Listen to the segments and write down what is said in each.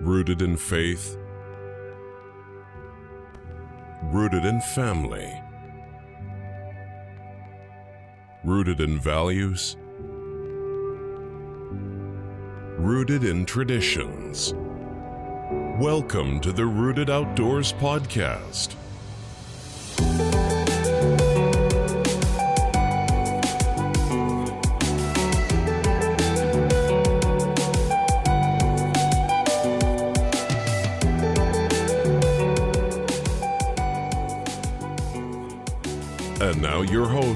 Rooted in faith, rooted in family, rooted in values, rooted in traditions. Welcome to the Rooted Outdoors Podcast.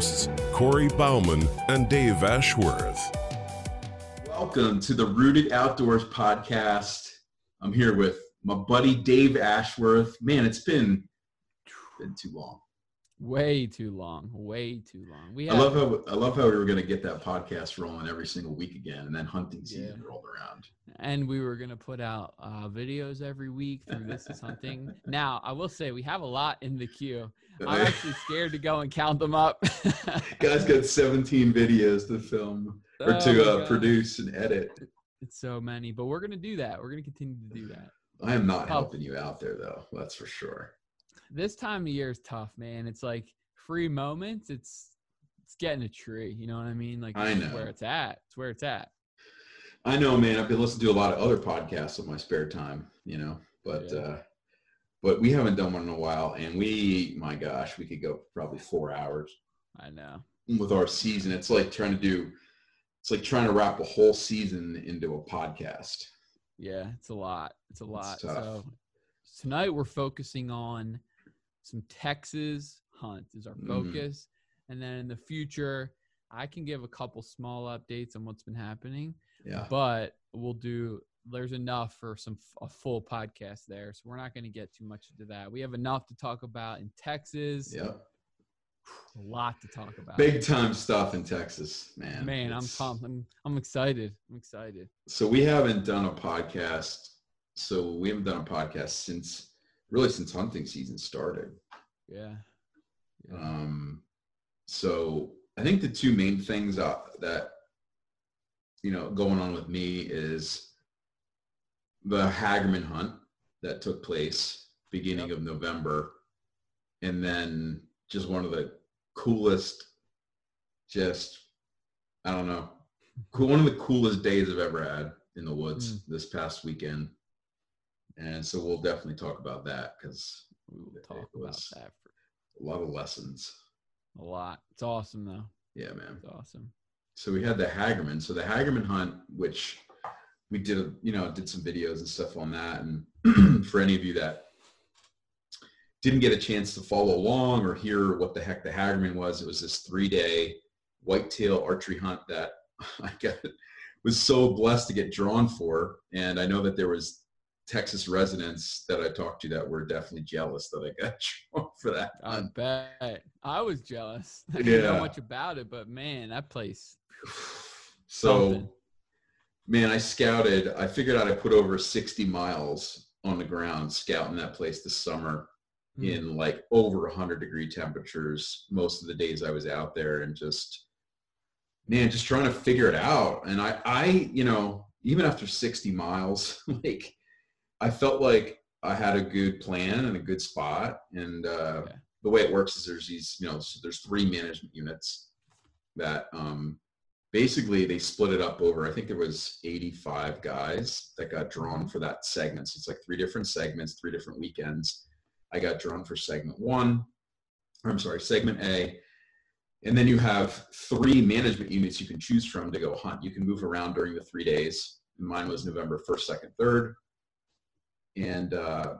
Hosts, Corey Bauman and Dave Ashworth. Welcome to the Rooted Outdoors podcast. I'm here with my buddy Dave Ashworth. Man, it's been been too long. Way too long. Way too long. We I love how I love how we were going to get that podcast rolling every single week again, and then hunting season Yeah. rolled around. and we were gonna put out uh, videos every week through This Is Hunting. now, I will say we have a lot in the queue. I'm actually scared to go and count them up. Guys got 17 videos to film or Oh to uh, produce and edit. It's so many, but we're gonna do that. We're gonna continue to do that. I am not helping you out there though. That's for sure. This time of year is tough, man. It's like free moments. It's it's getting a tree. You know what I mean? Like I know. where it's at. It's where it's at. I know, man. I've been listening to a lot of other podcasts in my spare time, you know, but Yeah. uh but we haven't done one in a while, and we, my gosh, we could go probably four hours I know. with our season. It's like trying to do, it's like trying to wrap a whole season into a podcast. Yeah, it's a lot. It's a lot. tough. So tonight we're focusing on some Texas hunt is our Mhm. focus. And then in the future, I can give a couple small updates on what's been happening, Yeah, but we'll do there's enough for some a full podcast there. So we're not going to get too much into that. We have enough to talk about in Texas. yeah, A lot to talk about. big time stuff in Texas, man. Man, I'm pumped. I'm, I'm excited. I'm excited. So we haven't done a podcast. So we haven't done a podcast since really since hunting season started. Yeah. yeah. Um, so I think the two main things uh, that you know going on with me is the Hagerman hunt that took place beginning Yep. of November, and then just one of the coolest, just I don't know, cool, one of the coolest days I've ever had in the woods Mm. this past weekend. And so we'll definitely talk about that because we will talk about that for a lot of lessons. a lot. It's awesome though. Yeah, man. It's awesome. so we had the Hagerman. So the Hagerman hunt, which we did, a- you know, did some videos and stuff on that. And for any of you that didn't get a chance to follow along or hear what the heck the Hagerman was, it was this three-day whitetail archery hunt that I got was so blessed to get drawn for. And I know that there was Texas residents that I talked to that were definitely jealous that I got drawn for that I bet. I was jealous. I didn't know much about it, but man, that place. So, Something. man, I scouted. I figured out I put over 60 miles on the ground scouting that place this summer Hmm. in like over 100 degree temperatures most of the days I was out there and just man just trying to figure it out and I I you know even after 60 miles like I felt like I had a good plan and a good spot and uh Yeah. the way it works is there's these you know so there's three management units that um basically they split it up over i think there was 85 guys that got drawn for that segment. So it's like three different segments three different weekends. I got drawn for segment one i'm sorry segment a and then you have three management units you can choose from to go hunt. You can move around during the three days. Mine was november 1st 2nd 3rd and uh,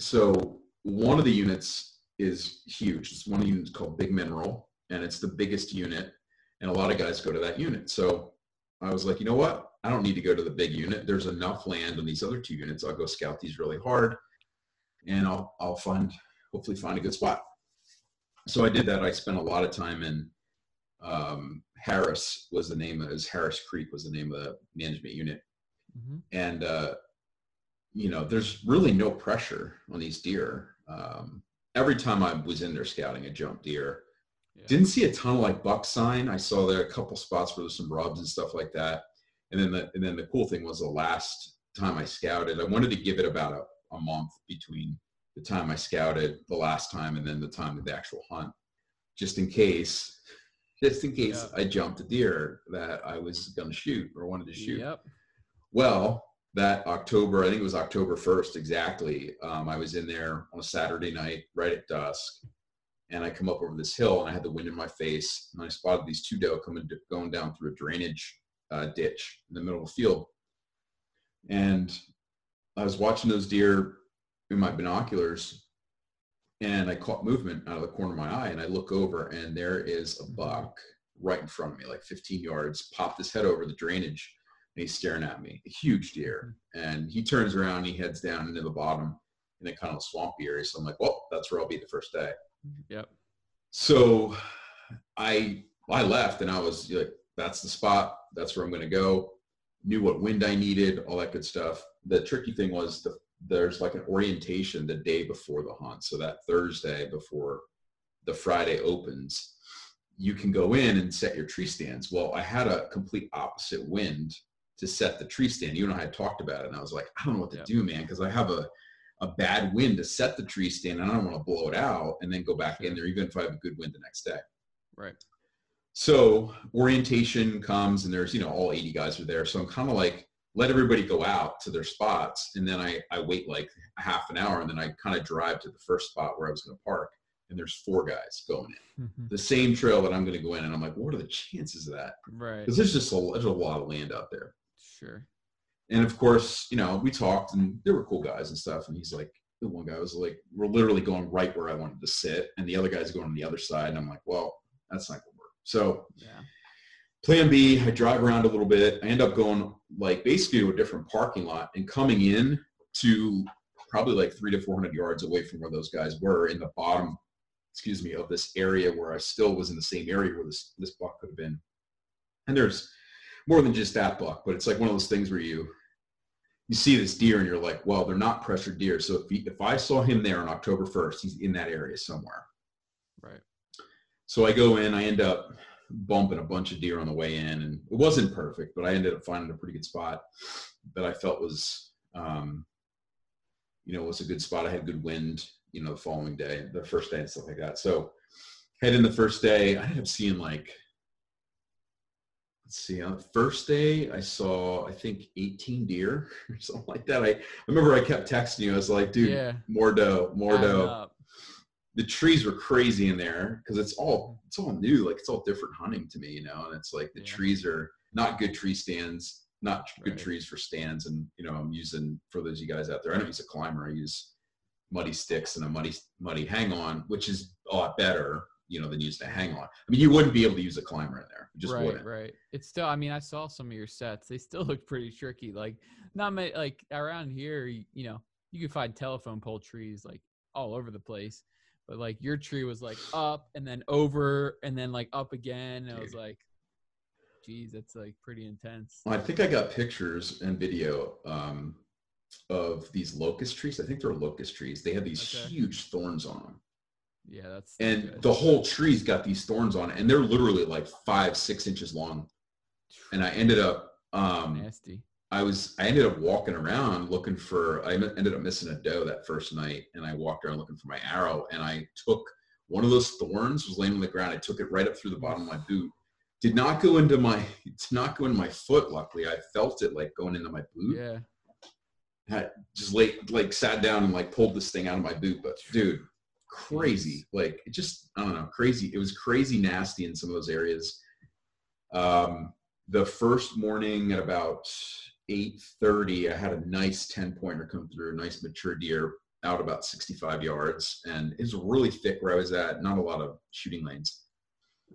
so one of the units is huge it's one of the units called big mineral and it's the biggest unit and a lot of guys go to that unit. So I was like, you know what? I don't need to go to the big unit. There's enough land on these other two units. I'll go scout these really hard, and I'll I'll find hopefully find a good spot. So I did that. I spent a lot of time in um, Harris was the name of it Harris Creek was the name of the management unit, Mhm. and uh, you know there's really no pressure on these deer. Um, every time I was in there scouting a jump deer, Yeah. didn't see a ton of like buck sign. I saw there a couple spots where there's some rubs and stuff like that. And then the and then the cool thing was the last time I scouted. I wanted to give it about a, a month between the time I scouted the last time and then the time of the actual hunt, just in case, just in case Yeah. I jumped a deer that I was going to shoot or wanted to shoot. Yep. Well, that October, I think it was October 1st exactly. Um, I was in there on a Saturday night, right at dusk, and I come up over this hill, and I had the wind in my face, and I spotted these two doe coming going down through a drainage uh, ditch in the middle of the field, and I was watching those deer in my binoculars, and I caught movement out of the corner of my eye, and I look over, and there is a buck right in front of me, like 15 yards, popped his head over the drainage and he's staring at me, a huge deer. And he turns around, he heads down into the bottom in a kind of swampy area. So I'm like, well, that's where I'll be the first day. Yep. So I I left and I was like, that's the spot. That's where I'm going to go. Knew what wind I needed, all that good stuff. The tricky thing was the, there's like an orientation the day before the hunt. So that Thursday before the Friday opens, you can go in and set your tree stands. Well, I had a complete opposite wind to set the tree stand. You and I had talked about it, and I was like, I don't know what to Yep. do, man, because I have a a bad wind to set the tree stand, and I don't want to blow it out and then go back in there, even if I have a good wind the next day. Right. So orientation comes, and there's you know all 80 guys are there, so I'm kind of like let everybody go out to their spots, and then I I wait like a half an hour, and then I kind of drive to the first spot where I was going to park, and there's four guys going in Mhm. the same trail that I'm going to go in, and I'm like, what are the chances of that? Right. Because there's just a, there's a lot of land out there. Sure. And of course, you know, we talked and there were cool guys and stuff. And he's like, the one guy was like, we're literally going right where I wanted to sit. And the other guy's going on the other side. And I'm like, well, that's not going to work. So Yeah. plan B, I drive around a little bit. I end up going like basically to a different parking lot and coming in to probably like three to 400 yards away from where those guys were in the bottom, excuse me, of this area where I still was in the same area where this, this buck could have been. And there's more than just that buck, but it's like one of those things where you, you see this deer and you're like, well, they're not pressured deer. So if, he, if I saw him there on October 1st, he's in that area somewhere. Right. So I go in, I end up bumping a bunch of deer on the way in, and it wasn't perfect, but I ended up finding a pretty good spot that I felt was, um, you know, was a good spot. I had good wind, you know, the following day, the first day and stuff like that. So head in the first day, I ended up seeing like, let's see, on the first day I saw, I think 18 deer or something like that. I, I remember I kept texting you. I was like, dude, yeah. more doe, more adding doe up. the trees were crazy in there because it's all mm-hmm. it's all new like it's all different hunting to me you know and it's like the Yeah. trees are not good tree stands not good Right. trees for stands and you know i'm using for those of you guys out there i don't use a climber i use muddy sticks and a muddy muddy hang on which is a lot better you know than using to hang on i mean you wouldn't be able to use a climber in there you just right, wouldn't right. It's still. I mean, I saw some of your sets. They still look pretty tricky. Like not many. Like around here, you, you know, you can find telephone pole trees like all over the place. But like your tree was like up and then over and then like up again. And I was like, geez, that's like pretty intense. Well, I think I got pictures and video um, of these locust trees. I think they're locust trees. They had these Okay. huge thorns on them. Yeah, that's and good. the whole tree's got these thorns on it and they're literally like five six inches long and i ended up um nasty. i was i ended up walking around looking for I ended up missing a doe that first night and i walked around looking for my arrow and i took one of those thorns was laying on the ground i took it right up through the bottom of my boot did not go into my did not go into my foot luckily i felt it like going into my boot Yeah. I just like like sat down and like pulled this thing out of my boot but dude crazy like it just i don't know crazy it was crazy nasty in some of those areas um the first morning at about 8.30 i had a nice 10 pointer come through a nice mature deer out about 65 yards and it was really thick where i was at not a lot of shooting lanes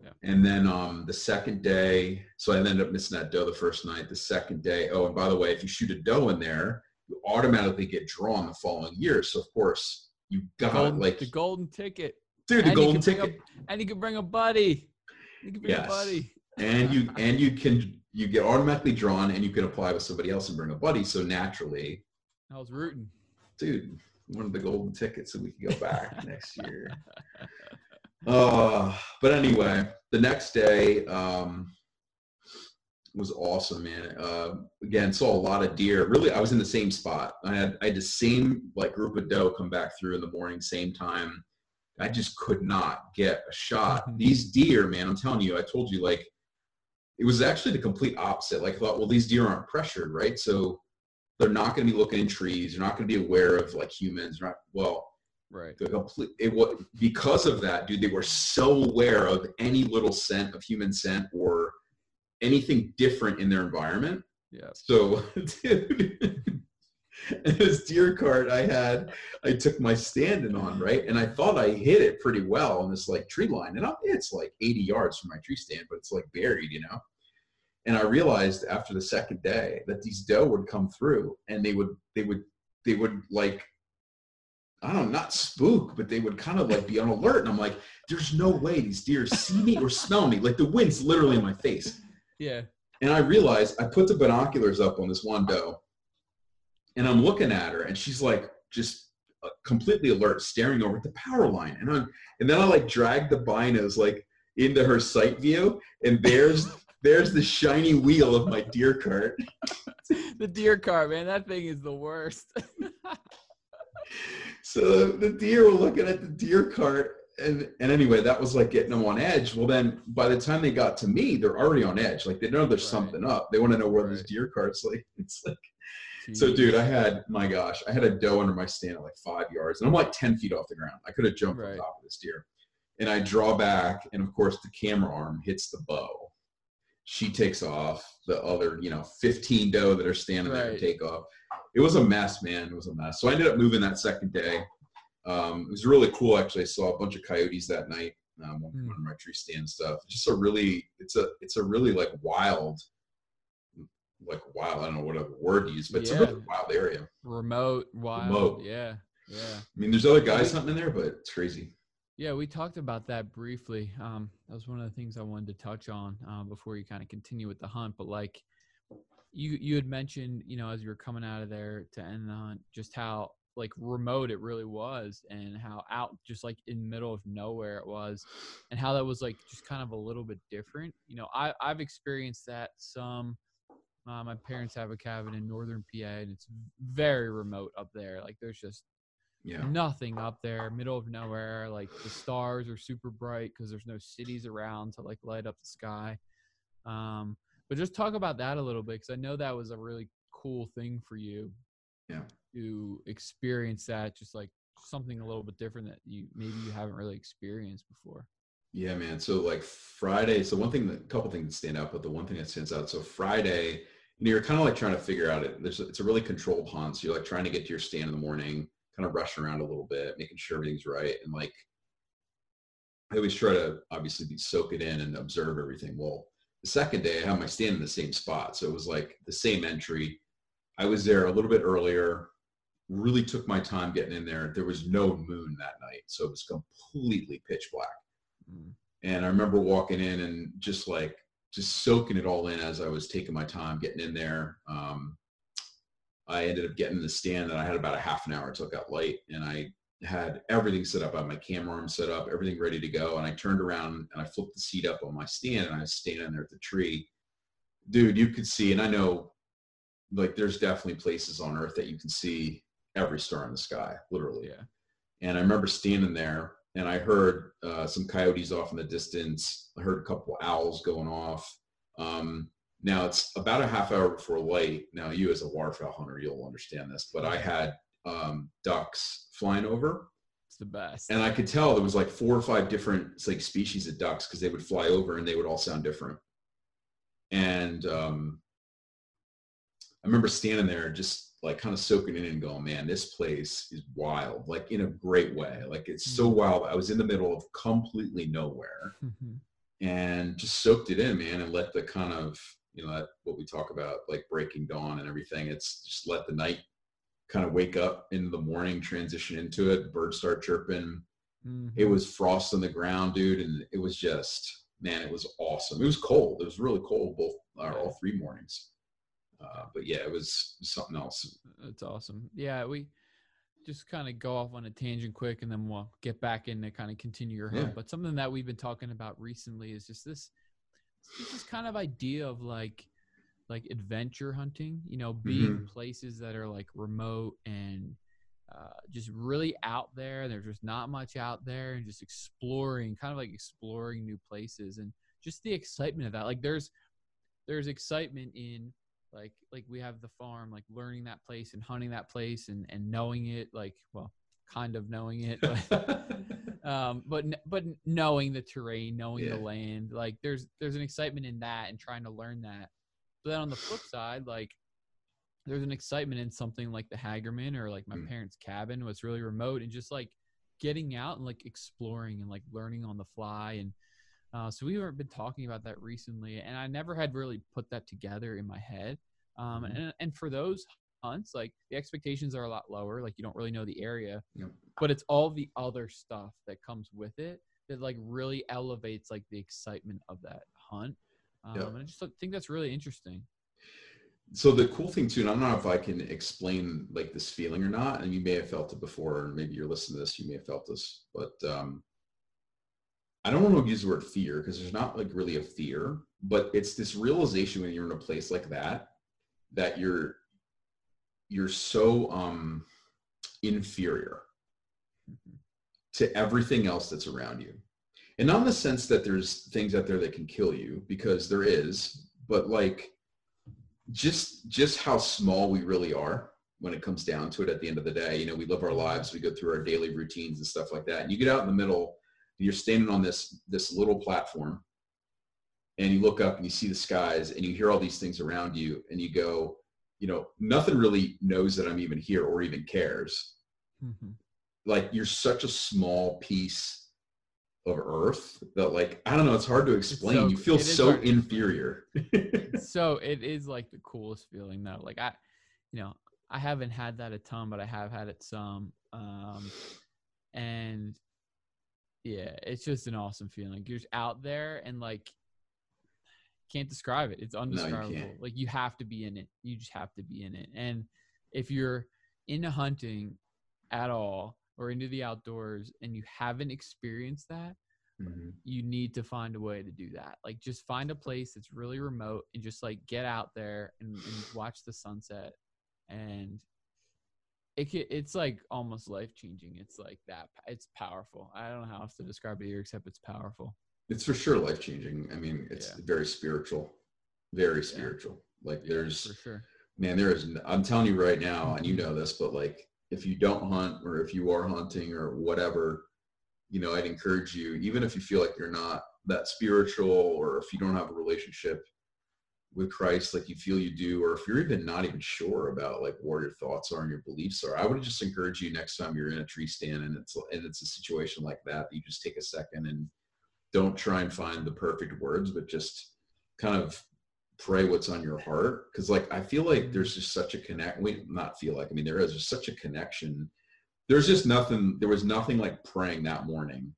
Yeah. and then um, the second day, so I ended up missing that doe the first night. The second day, oh, and by the way, if you shoot a doe in there, you automatically get drawn the following year. So of course you got Golden, like, the golden ticket. dude, the and golden ticket, A, and you can bring a buddy. You can bring Yes. a buddy. and you and you can you get automatically drawn, and you can apply with somebody else and bring a buddy. So naturally, I was rooting. dude, one of the golden tickets, so we can go back next year. Uh, but anyway, the next day, um, was awesome, man. Uh, again, saw a lot of deer. Really, I was in the same spot. I had I had the same like group of doe come back through in the morning, same time. I just could not get a shot. These deer, man, I'm telling you, I told you, like, it was actually the complete opposite. Like, I thought, well, these deer aren't pressured, right? So they're not going to be looking in trees. They're not going to be aware of like humans. Not well. Right. The complete it was because of that, dude. They were so aware of any little scent of human scent or anything different in their environment. Yeah. So, dude, this deer cart I had, I took my standing on, right? And I thought I hit it pretty well on this like tree line. And I- it's like 80 yards from my tree stand, but it's like buried, you know? And I realized after the second day that these doe would come through and they would, they would, they would like, I don't know, not spook, but they would kind of like be on alert. And I'm like, there's no way these deer see me or smell me. Like the wind's literally in my face. Yeah. And I realized I put the binoculars up on this one doe, and I'm looking at her, and she's like just uh, completely alert, staring over at the power line. And I and then I like drag the binos like into her sight view, and there's there's the shiny wheel of my deer cart. the deer cart, man. That thing is the worst. So the deer were looking at the deer cart, and and anyway, that was like getting them on edge. Well, then by the time they got to me, they're already on edge. Like they know there's Right. something up. They want to know where this deer cart's like. It's like. So, dude, I had my gosh, I had a doe under my stand at like five yards, and I'm like ten feet off the ground. I could have jumped Right. on top of this deer, and I draw back, and of course the camera arm hits the bow. She takes off. The other, you know, 15 doe that are standing there Right. take off. It was a mess, man. It was a mess. So I ended up moving that second day. Um, it was really cool. Actually, I saw a bunch of coyotes that night. Um, on Hmm. one of my tree stand stuff. Just a really, it's a, it's a really like wild, like wild. I don't know what other word to use, but it's a really wild area. remote, wild. Remote. Yeah. Yeah. I mean, there's other guys hunting in there, but it's crazy. Yeah, we talked about that briefly. Um, that was one of the things I wanted to touch on uh, before you kind of continue with the hunt. But like you, you had mentioned, you know, as you were coming out of there to end the hunt, just how like remote it really was, and how out, just like in middle of nowhere it was, and how that was like just kind of a little bit different. You know, I I've experienced that some. Uh, my parents have a cabin in northern PA, and it's very remote up there. Like there's just Yeah. nothing up there middle of nowhere like the stars are super bright because there's no cities around to like light up the sky um but just talk about that a little bit because i know that was a really cool thing for you Yeah. To experience that just like something a little bit different that you maybe you haven't really experienced before Yeah, man. So like Friday, so one thing that a couple things that stand out, but the one thing that stands out. So Friday, you know, you're kind of like trying to figure out it. There's it's a really controlled hunt. So you're like trying to get to your stand in the morning, kind of rushing around a little bit, making sure everything's right. And like I always try to obviously be soak it in and observe everything. Well, the second day I had my stand in the same spot. So it was like the same entry. I was there a little bit earlier, really took my time getting in there. There was no moon that night. So it was completely pitch black. Mm. And I remember walking in and just like just soaking it all in as I was taking my time getting in there. Um, I ended up getting in the stand and I had about a half an hour until it got light and I had everything set up. I had my camera arm set up, everything ready to go. And I turned around and I flipped the seat up on my stand and I was standing there at the tree. Dude, you could see, and I know like there's definitely places on earth that you can see every star in the sky, literally. yeah And I remember standing there and I heard uh, some coyotes off in the distance. I heard a couple owls going off. Um, now it's about a half hour before light. Now you as a waterfowl hunter, you'll understand this, but I had um, ducks flying over it's the best and I could tell there was like four or five different like species of ducks because they would fly over and they would all sound different. And um, I remember standing there just like kind of soaking in and going, man, this place is wild, like in a great way. Like it's so Mhm. wild. I was in the middle of completely nowhere Mhm. and just soaked it in, man, and let the kind of, you know, that, what we talk about, like breaking dawn and everything. It's just let the night kind of wake up into the morning, transition into it. Birds start chirping it Mhm. was frost on the ground, dude, and it was just man, it was awesome. It was cold. It was really cold both uh, all three mornings. Uh, but yeah, it was something else. That's awesome. Yeah, we just kind of go off on a tangent quick and then we'll get back in to kind of continue your hunt. Yeah. But something that we've been talking about recently is just this this kind of idea of like like adventure hunting, you know, being Mhm. places that are like remote and uh, just really out there. There's just not much out there, and just exploring, kind of like exploring new places, and just the excitement of that. Like there's there's excitement in like like we have the farm, like learning that place and hunting that place and and knowing it, like well, kind of knowing it, but um, but but knowing the terrain, knowing Yeah. the land, like there's there's an excitement in that and trying to learn that. But then on the flip side, like there's an excitement in something like the Hagerman or like my Mm. parents' cabin was really remote and just like getting out and like exploring and like learning on the fly and uh, so we've been talking about that recently and I never had really put that together in my head um, Mhm. and and for those hunts like the expectations are a lot lower like you don't really know the area Yep. but it's all the other stuff that comes with it that like really elevates like the excitement of that hunt um, Yep. and I just think that's really interesting so the cool thing too, and I don't know if I can explain like this feeling or not, and you may have felt it before, or maybe you're listening to this, you may have felt this, but um, I don't want to use the word fear because there's not like really a fear, but it's this realization when you're in a place like that that you're you're so um, inferior to everything else that's around you. And not in the sense that there's things out there that can kill you, because there is, but like just just how small we really are when it comes down to it at the end of the day. You know, we live our lives, we go through our daily routines and stuff like that. And you get out in the middle, you're standing on this this little platform and you look up and you see the skies and you hear all these things around you and you go, you know, nothing really knows that I'm even here or even cares. Like you're such a small piece of earth that like i don't know it's hard to explain so- you feel so inferior. So it is like the coolest feeling though. Like i you know i haven't had that a ton but i have had it some um and yeah it's just an awesome feeling you're out there and like can't describe it it's undescribable can't. like you have to be in it you just have to be in it and if you're into hunting at all or into the outdoors and you haven't experienced that Mhm. you need to find a way to do that. Like just find a place that's really remote and just like get out there and, and watch the sunset. And it it's like almost life changing. It's like that. It's powerful. I don't know how else to describe it here except it's powerful. it's for sure life changing i mean it's Yeah. very spiritual very spiritual like there's For sure. man there is. I'm telling you right now and you know this but like if you don't hunt or if you are hunting or whatever you know i'd encourage you even if you feel like you're not that spiritual or if you don't have a relationship with christ like you feel you do or if you're even not even sure about like what your thoughts are and your beliefs are i would just encourage you next time you're in a tree stand and it's and it's a situation like that you just take a second and don't try and find the perfect words but just kind of pray what's on your heart. Because like i feel like there's just such a connect we not feel like i mean there is just such a connection. There's just nothing there was nothing like praying that morning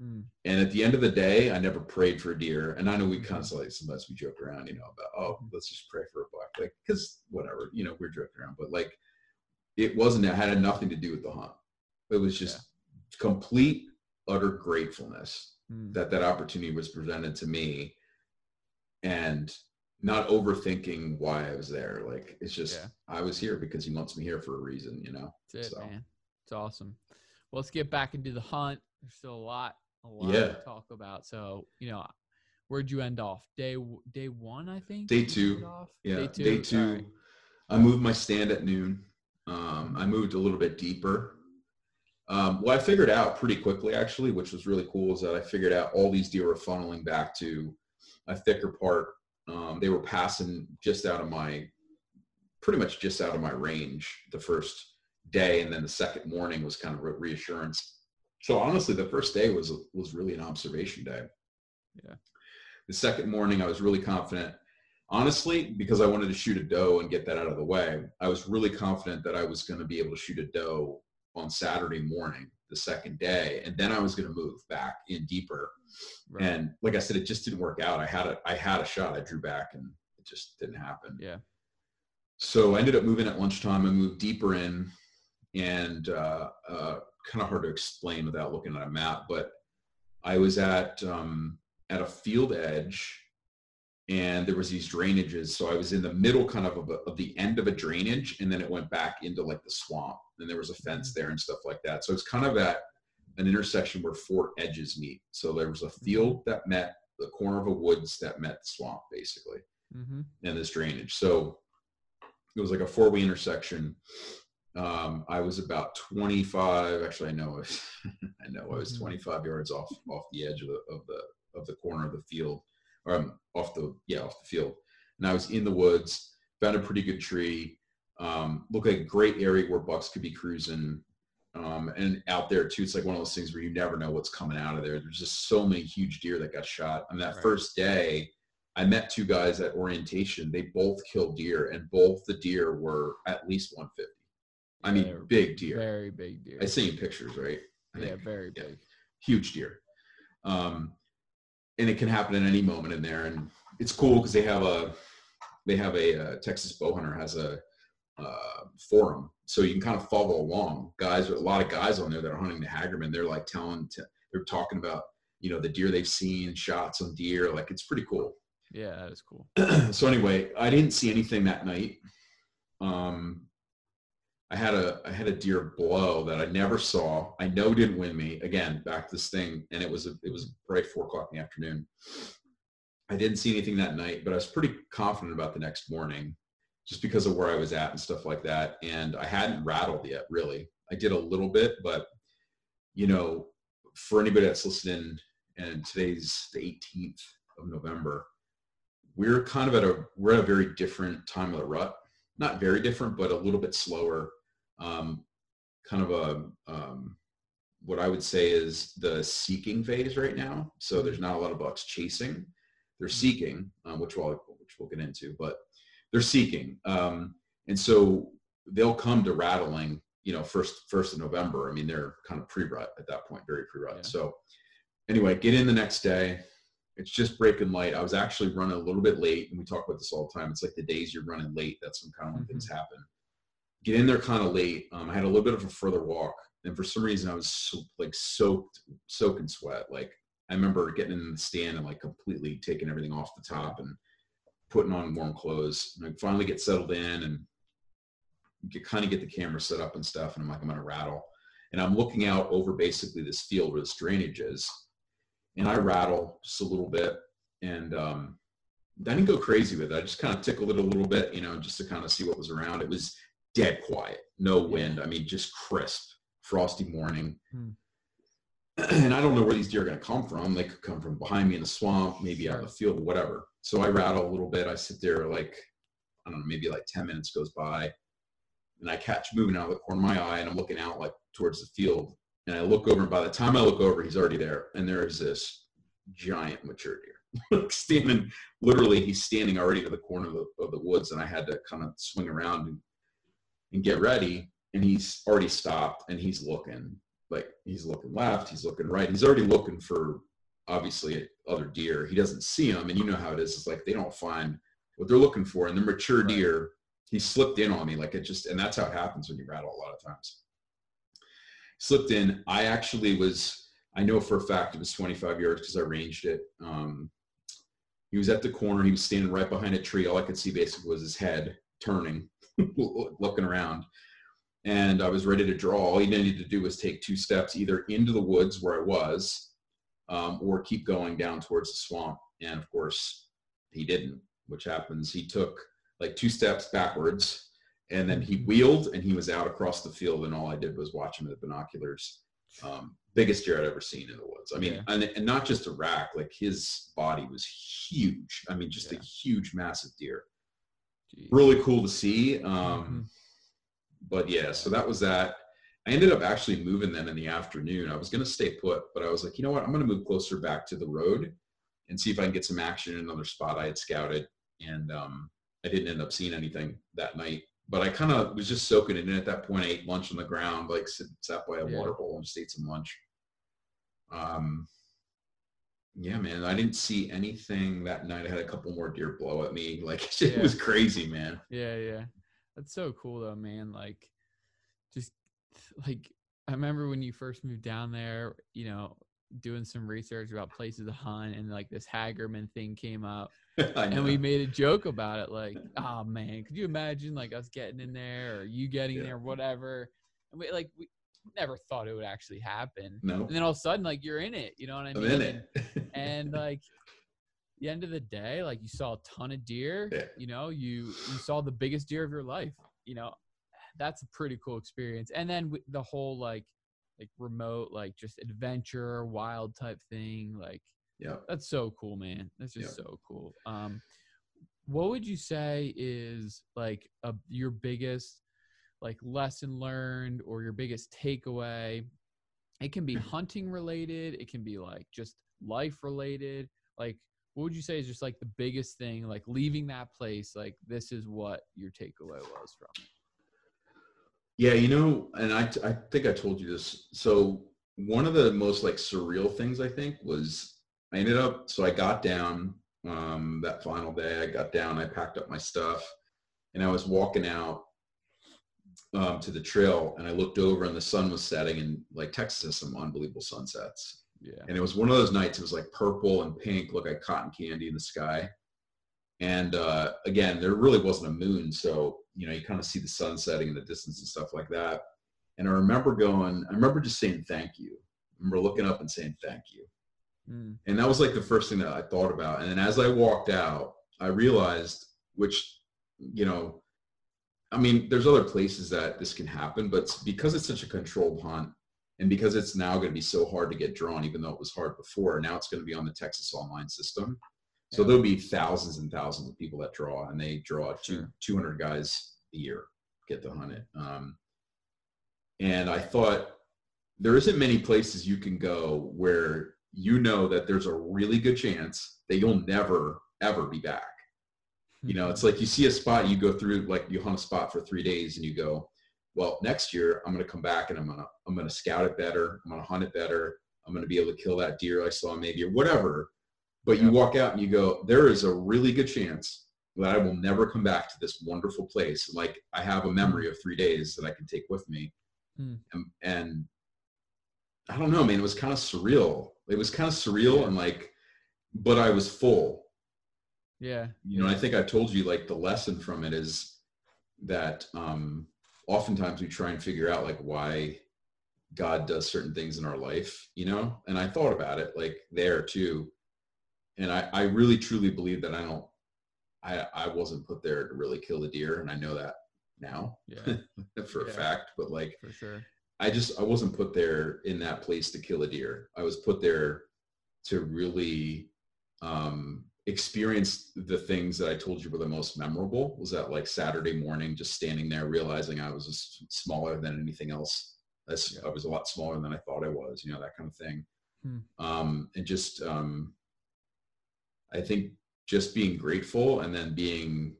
Mm. and at the end of the day i never prayed for a deer and i know we constantly sometimes we joke around you know about oh let's just pray for a buck like because whatever you know we're joking around but like it wasn't it had nothing to do with the hunt it was just complete utter gratefulness Mm. that that opportunity was presented to me and not overthinking why I was there. Like it's just Yeah. I was here because he wants me here for a reason, you know. That's it, So. man. It's awesome. Well, let's get back into the hunt. There's still a lot, a lot Yeah. to talk about. So, you know, where'd you end off? Day day one, I think. Day two. Yeah, Day two. day two. right. I moved my stand at noon. Um, I moved a little bit deeper. Um, what I figured out pretty quickly, actually, which was really cool, is that I figured out all these deer were funneling back to a thicker part. Um, they were passing just out of my, pretty much just out of my range the first day, and then the second morning was kind of re- reassurance. So honestly, the first day was was really an observation day. Yeah. The second morning, I was really confident honestly, because I wanted to shoot a doe and get that out of the way, I was really confident that I was going to be able to shoot a doe on Saturday morning, the second day, and then I was going to move back in deeper. Right. And like I said, it just didn't work out. I had a, I had a shot. I drew back, and it just didn't happen. yeah. So I ended up moving at lunchtime. I moved deeper in, and uh, uh, kind of hard to explain without looking at a map. But I was at um, at a field edge, and there was these drainages. So I was in the middle kind of of, a, of the end of a drainage, and then it went back into like the swamp. And there was a fence there and stuff like that. So it's kind of at an intersection where four edges meet. So there was a field that met the corner of a woods that met the swamp, basically, Mm-hmm. and this drainage. So it was like a four-way intersection. Um, I was about 25. Actually, I know I was, I know I was Mhm. 25 yards off off the edge of the of the of the corner of the field, or um, off the yeah off the field. And I was in the woods. Found a pretty good tree. Um, looked like a great area where bucks could be cruising. Um, and out there too, it's like one of those things where you never know what's coming out of there. There's just so many huge deer that got shot. And that Right. first day, I met two guys at orientation. They both killed deer, and both the deer were at least 150. I mean, They're big deer. Very big deer. I see in pictures, right? I yeah, think. very yeah. big. Huge deer. Um, and it can happen at any moment in there. And it's cool because they have a, they have a, uh Texas bow hunter has a uh, forum, so you can kind of follow along. Guys, a lot of guys on there that are hunting the Hagerman. They're like telling, t- they're talking about, you know, the deer they've seen, shots on deer. Like it's pretty cool. Yeah, that is cool. so anyway, I didn't see anything that night. Um, I had a I had a deer blow that I never saw. I know didn't win me. Again, back to this thing, and it was a, it was right four o'clock in the afternoon. I didn't see anything that night, but I was pretty confident about the next morning, just because of where I was at and stuff like that. And I hadn't rattled yet, really. I did a little bit, but you know, for anybody that's listening, and today's the 18th of November we're kind of at a we're at a very different time of the rut not very different but a little bit slower um, kind of a um, what i would say is the seeking phase right now so there's not a lot of bucks chasing they're seeking um, which we'll which we'll get into but they're seeking um, and so they'll come to rattling you know first first of november i mean they're kind of pre-rut at that point very pre-rut Yeah. so anyway get in the next day it's just breaking light. I was actually running a little bit late, and we talk about this all the time. It's like the days you're running late. That's when kind of when things happen. Get in there kind of late. Um, I had a little bit of a further walk, and for some reason I was so, like soaked, soaking sweat. Like I remember getting in the stand and like completely taking everything off the top and putting on warm clothes. And I finally get settled in and get kind of get the camera set up and stuff. And I'm like, I'm gonna rattle. And I'm looking out over basically this field where this drainage is and I rattle just a little bit. And um, I didn't go crazy with it. I just kind of tickled it a little bit, you know, just to kind of see what was around. It was dead quiet, no wind. I mean, just crisp, frosty morning. Hmm. And I don't know where these deer are going to come from. They could come from behind me in the swamp, maybe out in the field, whatever. So I rattle a little bit. I sit there like, I don't know, maybe like 10 minutes goes by. And I catch moving out of the corner of my eye and I'm looking out like towards the field and I look over, and by the time I look over, he's already there. And there is this giant mature deer standing, literally, he's standing already to the corner of the, of the woods. And I had to kind of swing around and, and get ready. And he's already stopped and he's looking like he's looking left, he's looking right. He's already looking for obviously other deer. He doesn't see them. And you know how it is. It's like they don't find what they're looking for. And the mature deer, he slipped in on me. Like it just, and that's how it happens when you rattle a lot of times slipped in. I actually was, I know for a fact it was 25 yards because I ranged it. Um, he was at the corner. He was standing right behind a tree. All I could see basically was his head turning, looking around. And I was ready to draw. All he needed to do was take two steps either into the woods where I was um, or keep going down towards the swamp. And of course, he didn't, which happens. He took like two steps backwards and then he wheeled and he was out across the field and all i did was watch him with binoculars um, biggest deer i'd ever seen in the woods i mean Yeah. and, and not just a rack like his body was huge i mean just Yeah. a huge massive deer Jeez. really cool to see um, Mhm. but yeah so that was that i ended up actually moving them in the afternoon i was going to stay put but i was like you know what i'm going to move closer back to the road and see if i can get some action in another spot i had scouted and um, i didn't end up seeing anything that night but i kind of was just soaking it in at that point i ate lunch on the ground like sat by a Yeah. water bowl and just ate some lunch um, yeah man i didn't see anything that night i had a couple more deer blow at me like it Yeah. was crazy man Yeah, yeah. That's so cool though, man. Like just like I remember when you first moved down there, you know, doing some research about places to hunt, and like this Hagerman thing came up, and we made a joke about it. Like, oh man, could you imagine like us getting in there or you getting Yeah. there, whatever? And we like we never thought it would actually happen. no, And then all of a sudden, like you're in it. You know what I I'm mean? in And- it. and like the end of the day like you saw a ton of deer Yeah. you know you you saw the biggest deer of your life you know that's a pretty cool experience and then the whole like like remote like just adventure wild type thing like yeah. that's so cool man that's just Yeah. so cool um what would you say is like a, your biggest like lesson learned or your biggest takeaway. It can be hunting related it can be like just life related. Like what would you say is just like the biggest thing like leaving that place like this is what your takeaway was from it? Yeah, you know, and I, I think I told you this. So one of the most like surreal things I think was I ended up, so I got down um, that final day, I got down, I packed up my stuff and I was walking out um, to the trail and I looked over and the sun was setting and like Texas has some unbelievable sunsets. yeah And it was one of those nights, it was like purple and pink, looked like cotton candy in the sky. And uh, again, there really wasn't a moon. So, you know, you kind of see the sun setting in the distance and stuff like that. And I remember going, I remember just saying thank you. I remember looking up and saying thank you. Mm, And that was like the first thing that I thought about. And then as I walked out, I realized, which, you know, I mean, there's other places that this can happen, but because it's such a controlled hunt and because it's now going to be so hard to get drawn, even though it was hard before, now it's going to be on the Texas online system. So Yeah. there'll be thousands and thousands of people that draw and they draw two, 200 guys a year get to hunt it. Um, and I thought there isn't many places you can go where you know that there's a really good chance that you'll never ever be back. You know, it's like you see a spot, you go through like you hunt a spot for three days, and you go, well, next year I'm going to come back and I'm going to I'm going to scout it better, I'm going to hunt it better, I'm going to be able to kill that deer I saw maybe or whatever. But you walk out and you go, there is a really good chance that I will never come back to this wonderful place. Like I have a memory of three days that I can take with me, Hmm. and, and I don't know, man. It was kind of surreal. It was kind of surreal Yeah. and like, but I was full. Yeah You know, I think I've told you like the lesson from it is that um, oftentimes we try and figure out like why God does certain things in our life, you know? And I thought about it like there too. And I, I really truly believe that I don't, I, I wasn't put there to really kill the deer. And I know that now yeah for a fact, but like, for sure I just I wasn't put there in that place to kill a deer. I was put there to really um, experience the things that I told you were the most memorable. Was that like Saturday morning, just standing there, realizing I was smaller than anything else. I, s- Yeah. I was a lot smaller than I thought I was. You know that kind of thing. Hmm. Um, and just um, I think just being grateful and then being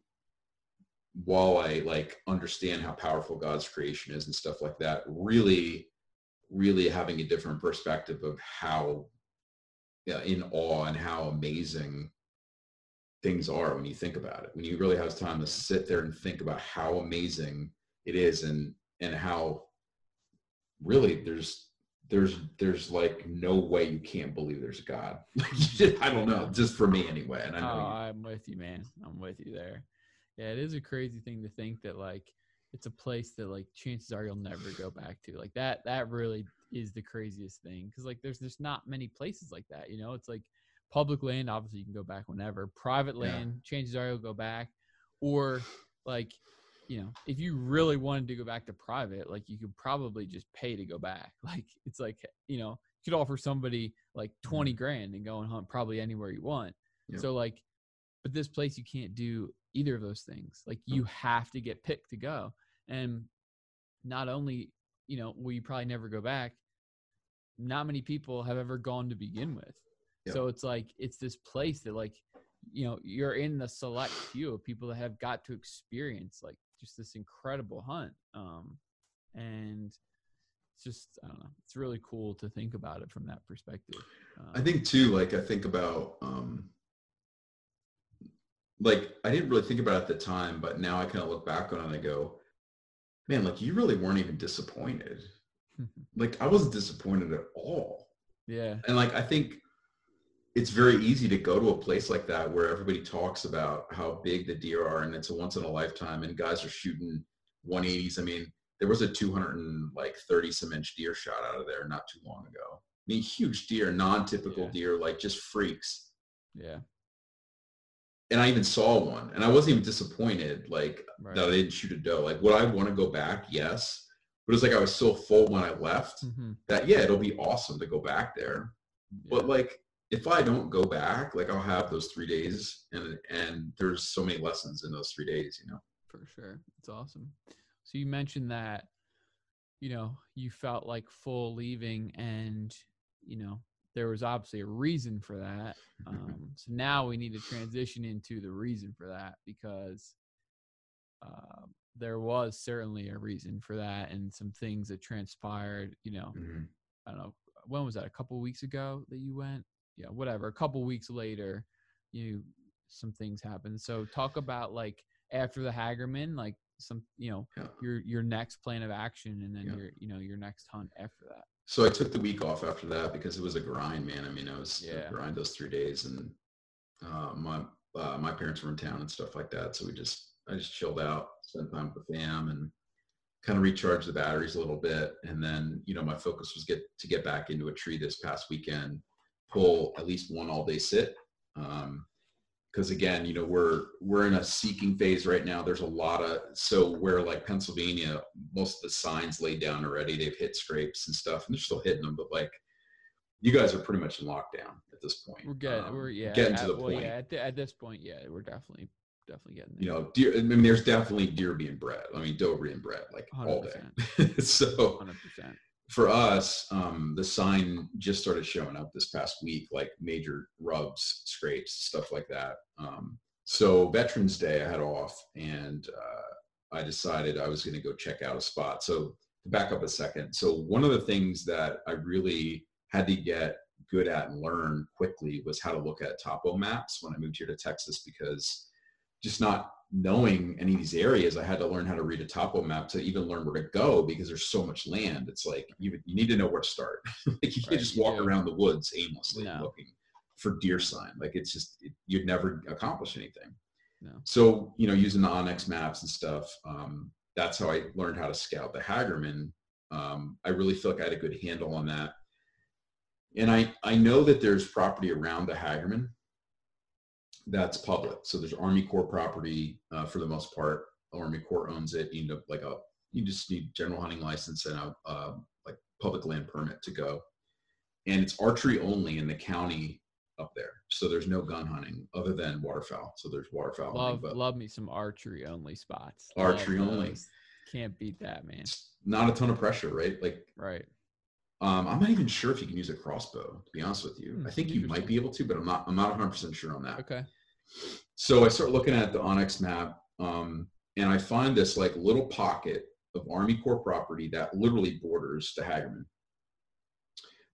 while I like understand how powerful God's creation is and stuff like that, really, really having a different perspective of how yeah, in awe and how amazing things are when you think about it. When you really have time to sit there and think about how amazing it is and and how really there's there's there's like no way you can't believe there's a God. I don't know, just for me anyway. And I oh, know you- I'm with you, man. I'm with you there. Yeah, it is a crazy thing to think that like it's a place that like chances are you'll never go back to. Like that that really is the craziest thing because like there's there's not many places like that. You know, it's like public land. Obviously, you can go back whenever. Private Yeah. land, chances are you'll go back. Or like you know, if you really wanted to go back to private, like you could probably just pay to go back. Like it's like you know, you could offer somebody like twenty mm-hmm. grand and go and hunt probably anywhere you want. Yep. So like, but this place you can't do either of those things. Like you have to get picked to go, and not only you know will you probably never go back. Not many people have ever gone to begin with. Yep. So it's like it's this place that like you know you're in the select few of people that have got to experience like just this incredible hunt um and it's just i don't know it's really cool to think about it from that perspective um, I think too, like I think about um like I didn't really think about it at the time, but now I kind of look back on it and I go, man, like you really weren't even disappointed. Like I wasn't disappointed at all. Yeah. And like I think it's very easy to go to a place like that where everybody talks about how big the deer are and it's a once in a lifetime and guys are shooting 180s. I mean, there was a 230 some inch deer shot out of there not too long ago. I mean, huge deer, non-typical Yeah. deer, like just freaks. Yeah. And I even saw one and I wasn't even disappointed like Right. that I didn't shoot a doe. Like would I want to go back? Yes. But it's like I was so full when I left Mhm. that yeah, it'll be awesome to go back there. But like if I don't go back, like I'll have those three days and and there's so many lessons in those three days, you know. for sure. It's awesome. So you mentioned that, you know, you felt like full leaving and, you know, there was obviously a reason for that. Um, so now we need to transition into the reason for that because uh, there was certainly a reason for that and some things that transpired, you know, I don't know, when was that? A couple weeks ago that you went? Yeah, whatever. A couple weeks later, you some things happen. So talk about like after the Hagerman, like some, you know, Yeah. your your next plan of action and then Yeah. your, you know, your next hunt after that. So I took the week off after that because it was a grind, man. I mean, I was Yeah. grind those three days, and uh, my uh, my parents were in town and stuff like that. So we just I just chilled out, spent time with the fam, and kind of recharged the batteries a little bit. And then you know my focus was get to get back into a tree this past weekend, pull at least one all day sit. Um, because again, you know, we're we're in a seeking phase right now. There's a lot of so where like Pennsylvania, most of the signs laid down already. They've hit scrapes and stuff, and they're still hitting them. But like, you guys are pretty much in lockdown at this point. We're getting Um, we're yeah, getting to the well, point. yeah, at, th- at this point, yeah, we're definitely definitely getting You know, deer. I mean, there's definitely deer being bred. I mean, doe being bred like all day. 100%. so hundred percent. For us, um, the sign just started showing up this past week, like major rubs, scrapes, stuff like that. Um, so Veterans Day, I had off, and uh, I decided I was going to go check out a spot. So to back up a second, so one of the things that I really had to get good at and learn quickly was how to look at topo maps when I moved here to Texas because just not knowing any of these areas, I had to learn how to read a topo map to even learn where to go because there's so much land. It's like you you need to know where to start. like you can't just walk do. around the woods aimlessly No. looking for deer sign. Like it's just it, you'd never accomplish anything. No. So you know, using the onX maps and stuff, um, that's how I learned how to scout the Hagerman. Um, I really feel like I had a good handle on that. And I, I know that there's property around the Hagerman that's public. So there's Army Corps property uh, for the most part. Army Corps owns it. You need a, like a you just need general hunting license and a uh, like public land permit to go. And it's archery only in the county up there. So there's no gun hunting other than waterfowl. So there's waterfowl. hunting, Love but love me some archery only spots. Archery Love only. those. Can't beat that, man. it's not a ton of pressure, right? Like Right. Um, I'm not even sure if you can use a crossbow. To be honest with you, Hmm, I think you might be able to, but I'm not. I'm not 100 percent sure on that. Okay. So I start looking at the onX map, um, and I find this like little pocket of Army Corps property that literally borders the Hagerman.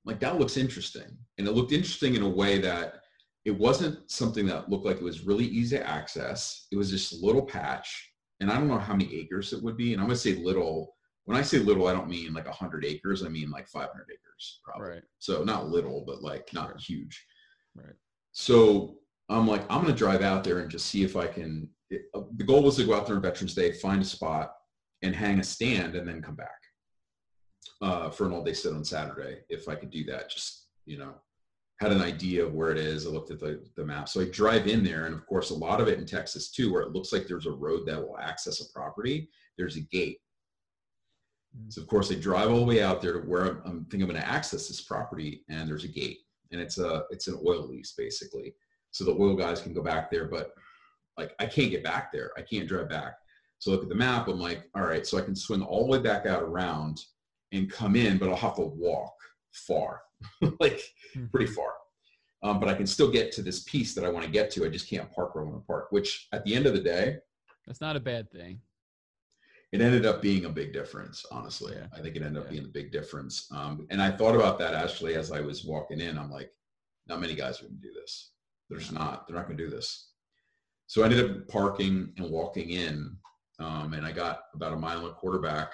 Like that looks interesting, and it looked interesting in a way that it wasn't something that looked like it was really easy to access. It was just a little patch, and I don't know how many acres it would be. And I'm gonna say little. When I say little, I don't mean like 100 acres. I mean like 500 acres, probably. Right. So not little, but like not Sure. huge. Right. So I'm like, I'm going to drive out there and just see if I can. It, uh, the goal was to go out there on Veterans Day, find a spot, and hang a stand, and then come back uh, for an all day sit on Saturday. If I could do that, just you know, had an idea of where it is. I looked at the the map, so I drive in there, and of course, a lot of it in Texas too, where it looks like there's a road that will access a property. There's a gate. So of course, they drive all the way out there to where I'm, I'm thinking I'm going to access this property, and there's a gate, and it's a it's an oil lease basically so the oil guys can go back there. But like I can't get back there. I can't drive back. So look at the map. I'm like, all right, so I can swing all the way back out around and come in, but I'll have to walk far, like Mhm. pretty far. Um, but I can still get to this piece that I want to get to. I just can't park where I want to park. Which at the end of the day, That's not a bad thing. It ended up being a big difference. Honestly, Yeah. I think it ended up Yeah. being a big difference. Um, and I thought about that actually as I was walking in. I'm like, not many guys are going to do this. There's not. They're not going to do this. So I ended up parking and walking in, um, and I got about a mile and a quarter back.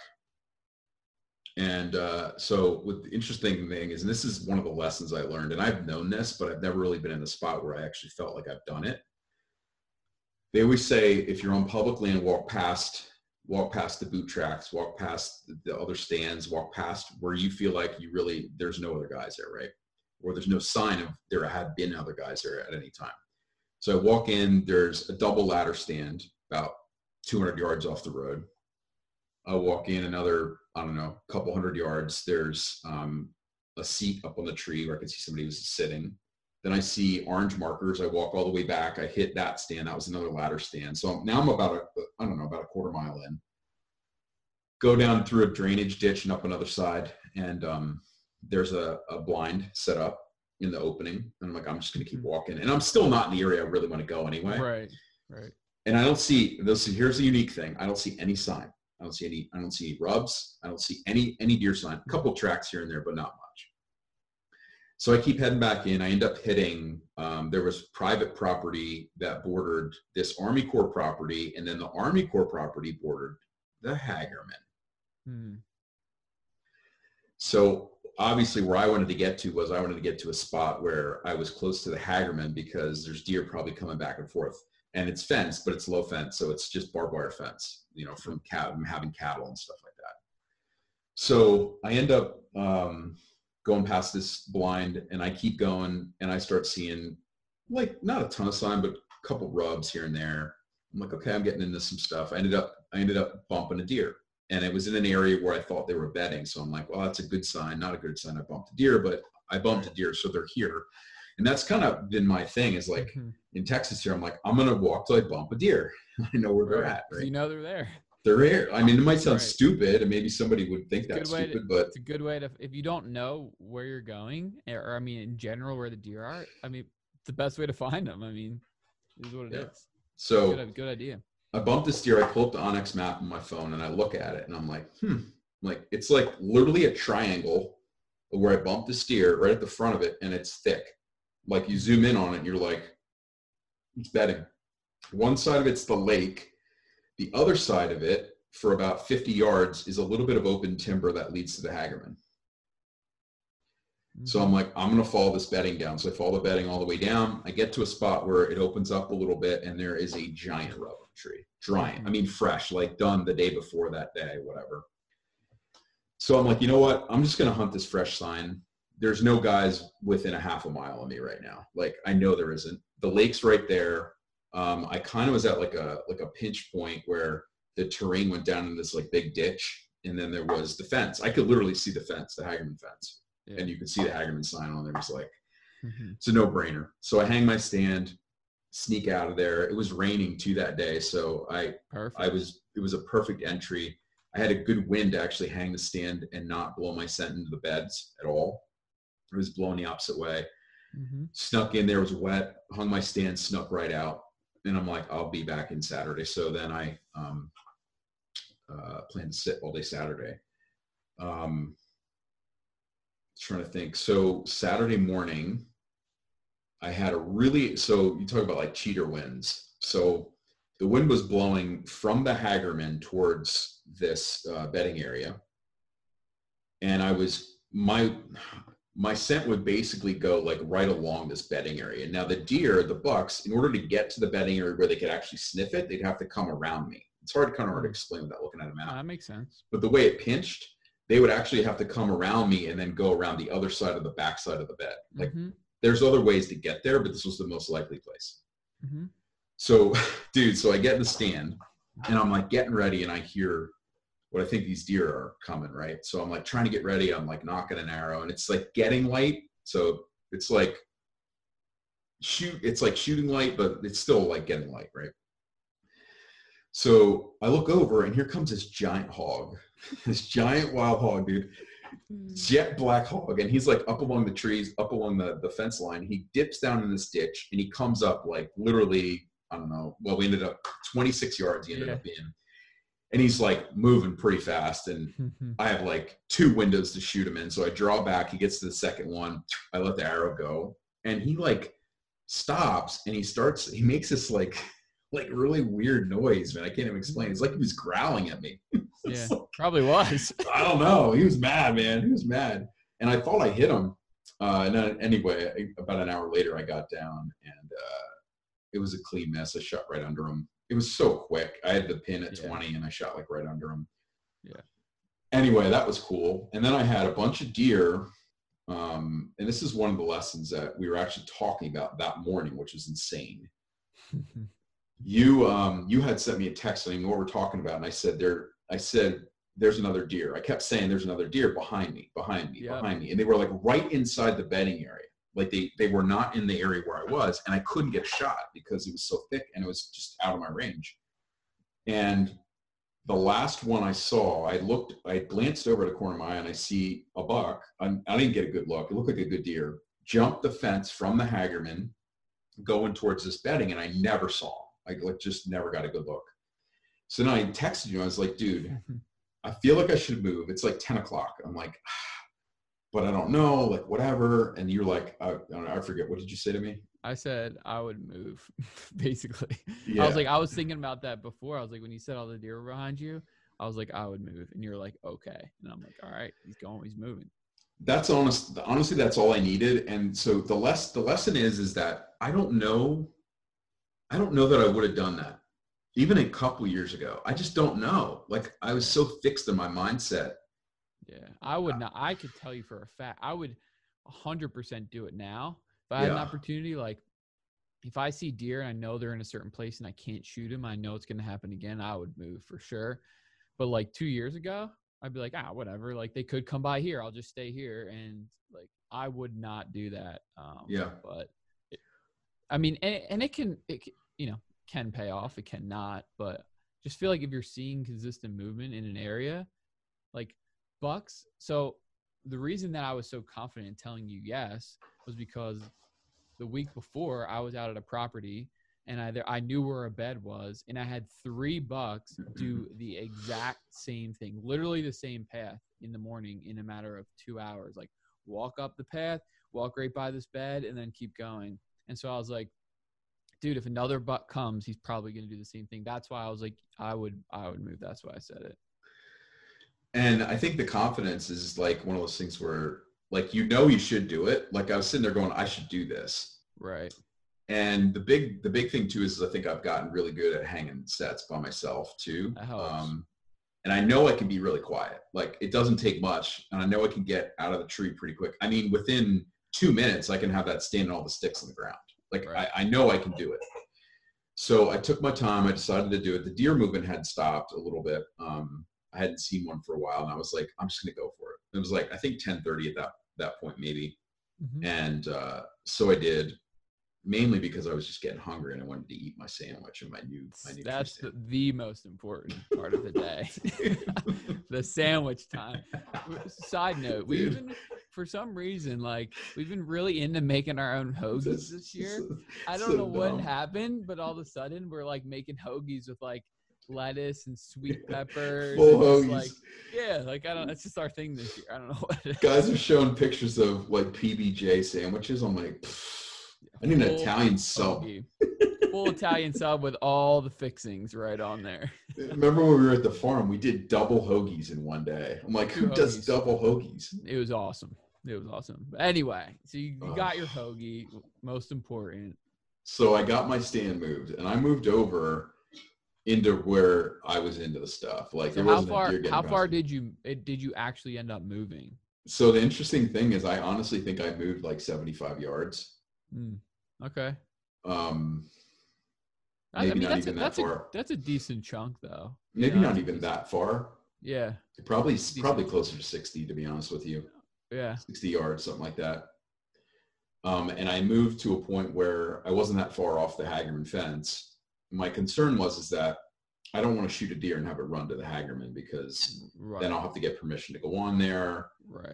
And uh, so, what the interesting thing is, and this is one of the lessons I learned, and I've known this, but I've never really been in a spot where I actually felt like I've done it. They always say if you're on public land, walk past, walk past the boot tracks, walk past the other stands, walk past where you feel like you really there's no other guys there, right? Or there's no sign of there had been other guys there at any time. So I walk in, there's a double ladder stand about 200 yards off the road. I walk in another, I don't know, couple hundred yards. There's um, a seat up on the tree where I can see somebody who's sitting. Then I see orange markers. I walk all the way back. I hit that stand. That was another ladder stand. So now I'm about a, I don't know, about a quarter mile in. Go down through a drainage ditch and up another side. And um, there's a, a blind set up in the opening. And I'm like, I'm just going to keep walking. And I'm still not in the area I really want to go anyway. Right. Right. And I don't see, this, here's the unique thing. I don't see any sign. I don't see any, I don't see any rubs. I don't see any, any deer sign. A couple tracks here and there, but not much. So I keep heading back in. I end up hitting, um, there was private property that bordered this Army Corps property, and then the Army Corps property bordered the Hagerman. Hmm. So obviously where I wanted to get to was I wanted to get to a spot where I was close to the Hagerman because there's deer probably coming back and forth. And it's fenced, but it's low fence. So it's just barbed wire fence, you know, from cat, having cattle and stuff like that. So I end up um, going past this blind and I keep going and I start seeing like not a ton of sign, but a couple rubs here and there. I'm like, okay, I'm getting into some stuff. I ended up, I ended up bumping a deer and it was in an area where I thought they were bedding. So I'm like, well, that's a good sign, not a good sign. I bumped a deer, but I bumped a deer. So they're here. And that's kind of been my thing is like Mhm. in Texas here, I'm like, I'm going to walk till I bump a deer. I know where they're at, Right. at. 'Cause Right? You know they're there. They're here. I mean, it might sound Right. stupid and maybe somebody would think that's way to- stupid, but It's a good way to if you don't know where you're going, or, or I mean in general where the deer are. I mean, it's the best way to find them. I mean, is what it is. Yeah. so Good, good idea. I bumped this deer. I pull up the onX map on my phone and I look at it and I'm like, hmm, like it's like literally a triangle where I bumped the steer right at the front of it and it's thick. Like you zoom in on it and you're like, it's bedding. One side of it's the lake. The other side of it, for about 50 yards, is a little bit of open timber that leads to the Hagerman. So I'm mm-hmm. like, I'm gonna follow this bedding down. So I follow the bedding all the way down. I get to a spot where it opens up a little bit, and there is a giant rubber tree, giant. I mm-hmm. mean, fresh, like done the day before that day, whatever. So I'm like, you know what? I'm just gonna hunt this fresh sign. There's no guys within a half a mile of me right now. Like I know there isn't. The lake's right there. Um, I kind of was at like a like a pinch point where the terrain went down in this like big ditch, and then there was the fence. I could literally see the fence, the Hagerman fence Yeah. and you can see the Hagerman sign on there. It was like Mhm. it's a no-brainer. So I hang my stand, sneak out of there. It was raining too that day, so I Perfect. I was it was a perfect entry. I had a good wind to actually hang the stand and not blow my scent into the beds at all. It was blowing the opposite way. Mhm. Snuck in there, was wet, hung my stand, snuck right out. And I'm like, I'll be back in Saturday. So then I um, uh, plan to sit all day Saturday. Um, trying to think. So Saturday morning, I had a really so you talk about like cheater winds. So the wind was blowing from the Hagerman towards this uh, bedding area, and I was my my scent would basically go like right along this bedding area. Now the deer, the bucks, in order to get to the bedding area where they could actually sniff it, they'd have to come around me. It's hard, to kind of hard to explain without looking at a map. That makes sense. But the way it pinched, they would actually have to come around me and then go around the other side of the back side of the bed. Like Mhm. there's other ways to get there, but this was the most likely place. Mhm. So, dude, so I get in the stand and I'm like getting ready and I hear what I think these deer are coming, right? So I'm like trying to get ready. I'm like nocking an arrow and it's like getting light. So it's like shoot, it's like shooting light, but it's still like getting light, right? So I look over and here comes this giant hog, this giant wild hog, dude hmm. jet black hog and he's like up along the trees up along the, the fence line he dips down in this ditch and he comes up like literally i don't know well we ended up 26 yards he ended Yeah. up being and he's like moving pretty fast and i have like two windows to shoot him in so i draw back he gets to the second one i let the arrow go and he like stops and he starts he makes this like like really weird noise, man. I can't even explain. It's like he was growling at me. Yeah, probably was. I don't know. He was mad, man. He was mad, and I thought I hit him. Uh, and then anyway, about an hour later, I got down, and uh, it was a clean mess. I shot right under him. It was so quick. I had the pin at Yeah. 20, and I shot like right under him. Yeah. Anyway, that was cool. And then I had a bunch of deer. Um, and this is one of the lessons that we were actually talking about that morning, which was insane you um you had sent me a text saying what we're talking about and i said there i said there's another deer i kept saying there's another deer behind me behind me Yeah. behind me and they were like right inside the bedding area like they they were not in the area where i was and i couldn't get a shot because it was so thick and it was just out of my range and the last one i saw i looked i glanced over at the corner of my eye and i see a buck I, I didn't get a good look it looked like a good deer jumped the fence from the hagerman going towards this bedding and i never saw him I like just never got a good look. So then I texted you. I was like, dude, I feel like I should move. It's like 10 o'clock. I'm like, ah, but I don't know, like whatever. And you're like, I, I, don't know, I forget. What did you say to me? I said I would move, basically. Yeah. I was like, I was thinking about that before. I was like, when you said all the deer were behind you, I was like, I would move, and you're like, okay, and I'm like, all right, he's going, he's moving. That's honest. Honestly, that's all I needed. And so the less the lesson is, is that I don't know. I don't know that I would have done that even a couple years ago. I just don't know. Like I was so fixed in my mindset. Yeah, I would not. I could tell you for a fact, I would 100% do it now. If I had an opportunity, like if I see deer and I know they're in a certain place and I can't shoot them, I know it's going to happen again. I would move for sure. But like two years ago, I'd be like, ah, whatever. Like they could come by here. I'll just stay here. And like I would not do that. Um, Yeah. But it, I mean, and, and it can, it, c- you know, can pay off. It cannot. But just feel like if you're seeing consistent movement in an area, like Bucks. So the reason that I was so confident in telling you yes was because the week before I was out at a property and I there, I knew where a bed was and I had three bucks do the exact same thing, literally the same path in the morning in a matter of two hours. Like walk up the path, walk right by this bed, and then keep going. And so I was like, dude, if another buck comes, he's probably gonna do the same thing. That's why I was like, I would I would move. That's why I said it. And I think the confidence is like one of those things where like you know you should do it. Like I was sitting there going, I should do this. Right. And the big the big thing too is I think I've gotten really good at hanging sets by myself too. Helps. and I know I can be really quiet. Like it doesn't take much, and I know I can get out of the tree pretty quick. I mean, within two minutes, I can have that stand and all the sticks on the ground. Like Right. I, I know I can do it. So I took my time. I decided to do it. The deer movement had stopped a little bit. Um, I hadn't seen one for a while, and I was like, I'm just gonna go for it. It was like I think 10:30 at that that point maybe, Mhm. and uh, so I did. Mainly because I was just getting hungry and I wanted to eat my sandwich and my new my new That's the, the most important part of the day. the sandwich time. Side note, we've been for some reason like we've been really into making our own hoagies this year. I don't so know what happened, but all of a sudden we're like making hoagies with like lettuce and sweet peppers. Full hoagies. like yeah, like I don't. It's just our thing this year. I don't know what. It is. Guys are showing pictures of like PBJ sandwiches. I'm like, "Pfft, I need an Full Italian sub. Full Italian sub with all the fixings right on there. Remember when we were at the farm? We did double hoagies in one day. I'm like, who does double hoagies? It was awesome. It was awesome. But anyway, so you, you got your hoagie, most important. So I got my stand moved, and I moved over into where I was into the stuff. Like, So how wasn't far how far did you it, did you actually end up moving? So the interesting thing is, I honestly think I moved like 75 yards. Hmm. Okay. Um, I, I Maybe mean not that's a, even that that's a far. that's a decent chunk though. you maybe know, not even that far. Yeah. Probably Decent. probably closer to 60, to be honest with you. Yeah. 60 yards, something like that. Um, and I moved to a point where I wasn't that far off the Hagerman fence. My concern was is that I don't want to shoot a deer and have it run to the Hagerman because Right. then I'll have to get permission to go on there. right.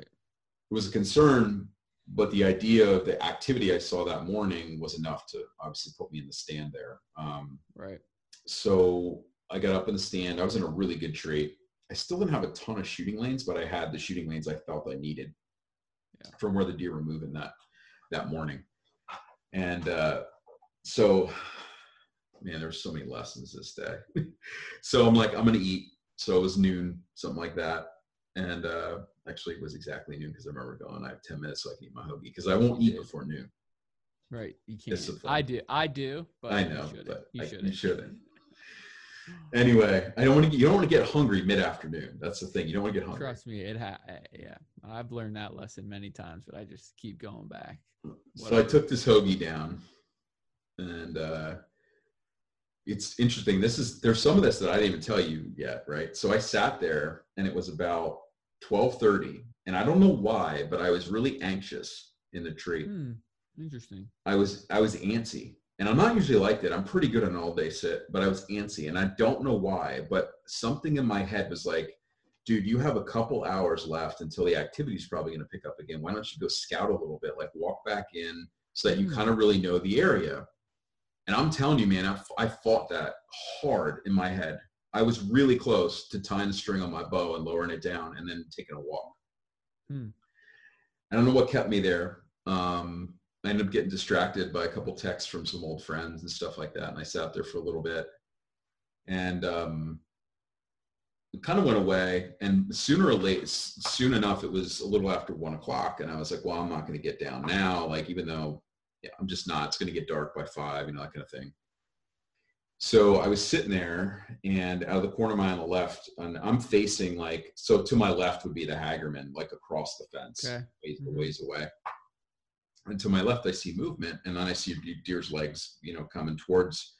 It was a concern, but the idea of the activity I saw that morning was enough to obviously put me in the stand there. Um, Right. so I got up in the stand. I was in a really good tree. I still didn't have a ton of shooting lanes, but I had the shooting lanes I felt I needed Yeah. from where the deer were moving that that morning. And uh, so man, there's so many lessons this day. so I'm like, I'm gonna eat. So it was noon, something like that. And uh, actually, it was exactly noon because I remember going, I have 10 minutes so I can eat my hoagie because I won't eat before noon. Right. You can't. I do. I do. But I you know, shouldn't. but you I- shouldn't. you shouldn't. Anyway, I don't want to. You don't want to get hungry mid afternoon. That's the thing. You don't want to get hungry. Trust me, it ha- eh, yeah. I've learned that lesson many times, but I just keep going back. So I took this hoagie down, and uh, it's interesting. This is there's some of this that I didn't even tell you yet, right? So I sat there, and it was about twelve thirty, and I don't know why, but I was really anxious in the tree. Hmm. Interesting. I was I was antsy, and I'm not usually like that. I'm pretty good on all day sit, but I was antsy, and I don't know why. But something in my head was like, "Dude, you have a couple hours left until the activity's probably going to pick up again. Why don't you go scout a little bit, like walk back in, so that you Hmm. kind of really know the area." And I'm telling you, man, I fought that hard in my head. I was really close to tying the string on my bow and lowering it down, and then taking a walk. Hmm. I don't know what kept me there. Um, I ended up getting distracted by a couple texts from some old friends and stuff like that. And I sat there for a little bit and um, it kind of went away. And sooner or late, soon enough, it was a little after one o'clock. And I was like, well, I'm not going to get down now. Like, even though yeah, I'm just not, it's going to get dark by five, you know, that kind of thing. So I was sitting there and out of the corner of my eye on the left, and I'm facing like, so to my left would be the Hagerman, like across the fence, Okay. ways, Mhm. ways away and to my left i see movement and then i see deer's legs you know coming towards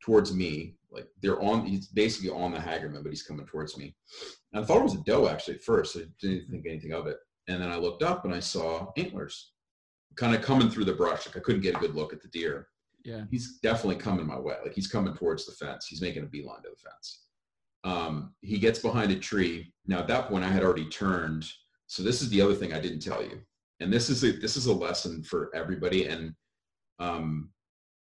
towards me like they're on he's basically on the hagerman but he's coming towards me and i thought it was a doe actually at first i didn't think anything of it and then i looked up and i saw antlers kind of coming through the brush. Like i couldn't get a good look at the deer. Yeah. he's definitely coming my way. Like he's coming towards the fence. He's making a beeline to the fence. Um, he gets behind a tree. Now at that point i had already turned. So this is the other thing i didn't tell you. And this is a this is a lesson for everybody. And um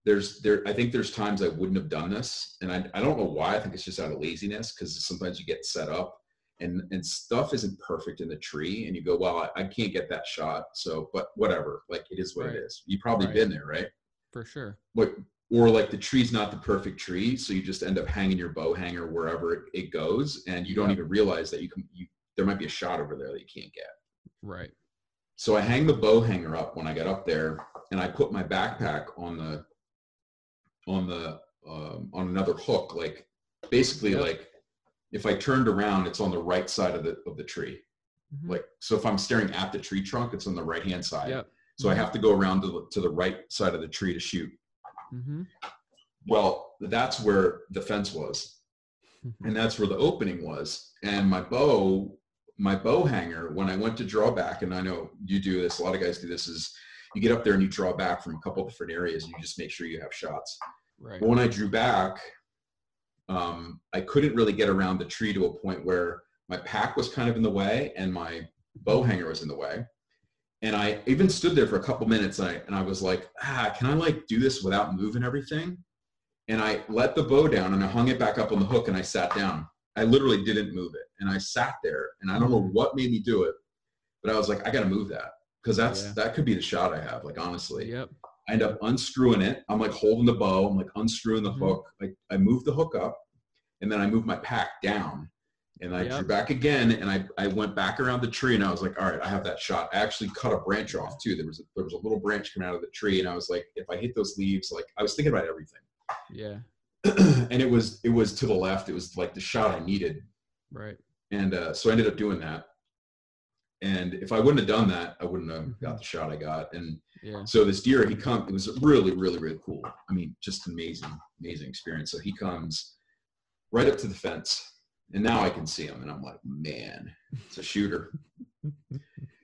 there's there i think there's times i wouldn't have done this. And i, I don't know why. I think it's just out of laziness because sometimes you get set up and and stuff isn't perfect in the tree and you go well i, I can't get that shot so but whatever like it is what Right. it is you've probably Right. been there right For sure. what or like the tree's not the perfect tree so you just end up hanging your bow hanger wherever it, it goes and you don't even realize that you can you there might be a shot over there that you can't get Right. so I hang the bow hanger up when I get up there, and I put my backpack on the on the um, on another hook. Like basically, Yep. like if I turned around, it's on the right side of the of the tree. Mhm. Like so, if I'm staring at the tree trunk, it's on the right hand side. Yep. So I have to go around to the, to the right side of the tree to shoot. Mm-hmm. Well, that's where the fence was. and that's where the opening was. And my bow, my bow hanger, when I went to draw back, and I know you do this, a lot of guys do this, is you get up there and you draw back from a couple different areas and you just make sure you have shots. Right. But when I drew back, um, I couldn't really get around the tree to a point where my pack was kind of in the way and my bow hanger was in the way. And I even stood there for a couple minutes and I, and I was like, ah, can I like do this without moving everything? And I let the bow down and I hung it back up on the hook and I sat down. I literally didn't move it. And I sat there and I don't know what made me do it, but I was like, I got to move that because that's, Yeah. that could be the shot I have. Like, honestly, Yep. I end up unscrewing it. I'm like holding the bow. I'm like unscrewing the Mhm. hook. Like I move the hook up and then I move my pack down and I drew back again and I, I went back around the tree and I was like, all right, I have that shot. I actually cut a branch off too. There was a, there was a little branch coming out of the tree and I was like, if I hit those leaves, like I was thinking about everything. Yeah. and it was it was to the left. It was like the shot I needed. Right. And uh, so I ended up doing that. And if I wouldn't have done that, I wouldn't have got mm-hmm. the shot I got. And Yeah. so this deer, he come. It was really, really, really cool. I mean, just amazing, amazing experience. So he comes right up to the fence, and now I can see him, and I'm like, man, it's a shooter.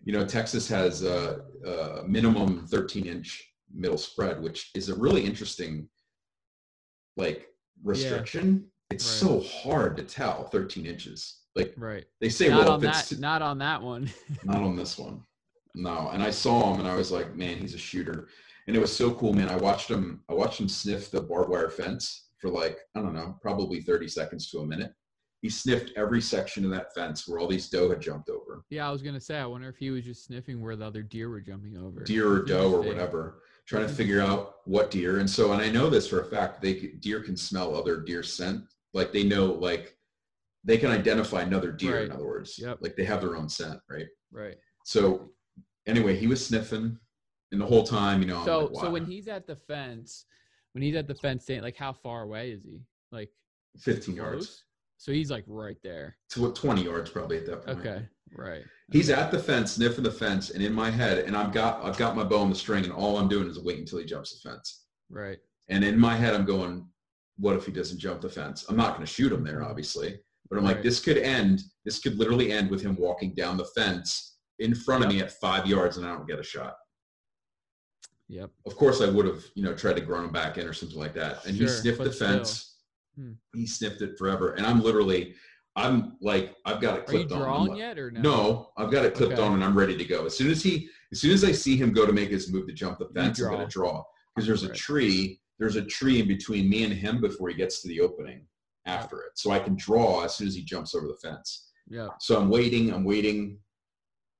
you know, Texas has a, a minimum 13 inch middle spread, which is a really interesting, like restriction. It's Right. so hard to tell 13 inches. Like Right. they say, not well, on if it's that. Not on that one. not on this one. No. And I saw him and I was like, man, he's a shooter. And it was so cool, man. I watched him, I watched him sniff the barbed wire fence for like, I don't know, probably 30 seconds to a minute. he sniffed every section of that fence where all these doe had jumped over, Yeah, I was gonna say. I wonder if he was just sniffing where the other deer were jumping over. deer or doe or whatever, trying to figure out what deer. And so, and I know this for a fact, they deer can smell other deer scent. Like they know, like they can identify another deer. In other words, Yep. like they have their own scent, right? Right. So anyway, he was sniffing, and the whole time, you know, So like, so when he's at the fence, when he's at the fence, stand- like how far away is he? Like 15 yards? So he's like right there. to what 20 yards probably at that point. Okay. Right. He's at the fence, sniffing the fence, and in my head, and I've got I've got my bow on the string, and all I'm doing is waiting until he jumps the fence. Right. And in my head, I'm going, what if he doesn't jump the fence? I'm not going to shoot him there, obviously, but I'm like, this could end. This could literally end with him walking down the fence in front of me at five yards, and I don't get a shot. Yep. Of course, I would have, you know, tried to grunt him back in or something like that. And he sniffed the fence. Hmm. He sniffed it forever, and I'm literally, I'm like, I've got it Are you clipped on. Like- yet or no? No, I've got it clipped Okay. on and I'm ready to go. As soon as he, as soon as I see him go to make his move to jump the fence, I'm gonna draw because there's a tree. There's a tree in between me and him before he gets to the opening after it. So I can draw as soon as he jumps over the fence. Yeah. So I'm waiting. I'm waiting.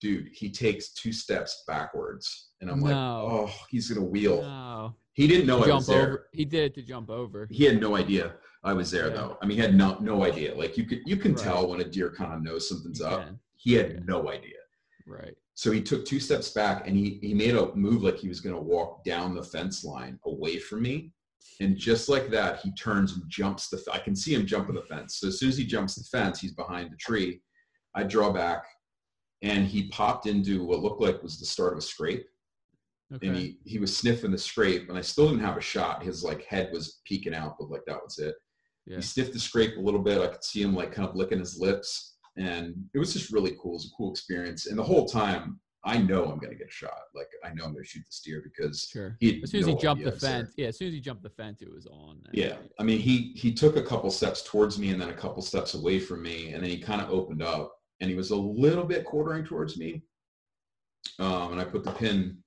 Dude, he takes two steps backwards, and I'm like, oh, he's gonna wheel. No. He didn't know I was there. over. He did it to jump over. He had no idea I was there Yeah. though. I mean, he had no no idea. Like you could you can Right. tell when a deer kind of knows something's You up. can. He had Yeah. no idea. Right. So he took two steps back and he he made a move like he was to walk down the fence line away from me. And just like that, he turns and jumps the. I can see him jumping the fence. So as soon as he jumps the fence, he's behind the tree. I draw back, and he popped into what looked like was the start of a scrape. Okay. And he he was sniffing the scrape, and I still didn't have a shot. His like head was peeking out, but like that was it. yeah. He sniffed the scrape a little bit. I could see him like kind of licking his lips, and it was just really cool. It was a cool experience. And the whole time, I know I'm going to get a shot. Like I know I'm going to shoot the steer because Sure. he As soon as no he jumped the fence, yeah. As soon as he jumped the fence, it was on. Yeah, I mean, he he took a couple steps towards me and then a couple steps away from me, and then he kind of opened up, and he was a little bit quartering towards me. Um, and I put the pin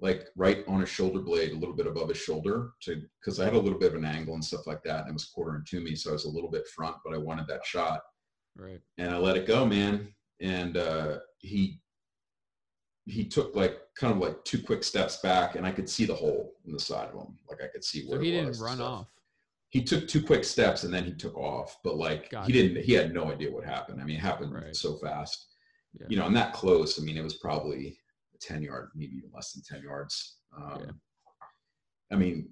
like right on his shoulder blade, a little bit above his shoulder, to because I had a little bit of an angle and stuff like that, and it was quartering to me, so I was a little bit front, but I wanted that shot, Right. and I let it go, man. And uh, he he took like kind of like two quick steps back, and I could see the hole in the side of him, like I could see where So he it didn't run off. he took two quick steps and then he took off but like Got he it. didn't he had no idea what happened i mean it happened Right. so fast Yeah. you know i'm that close i mean it was probably 10 yard maybe even less than 10 yards um, Yeah. i mean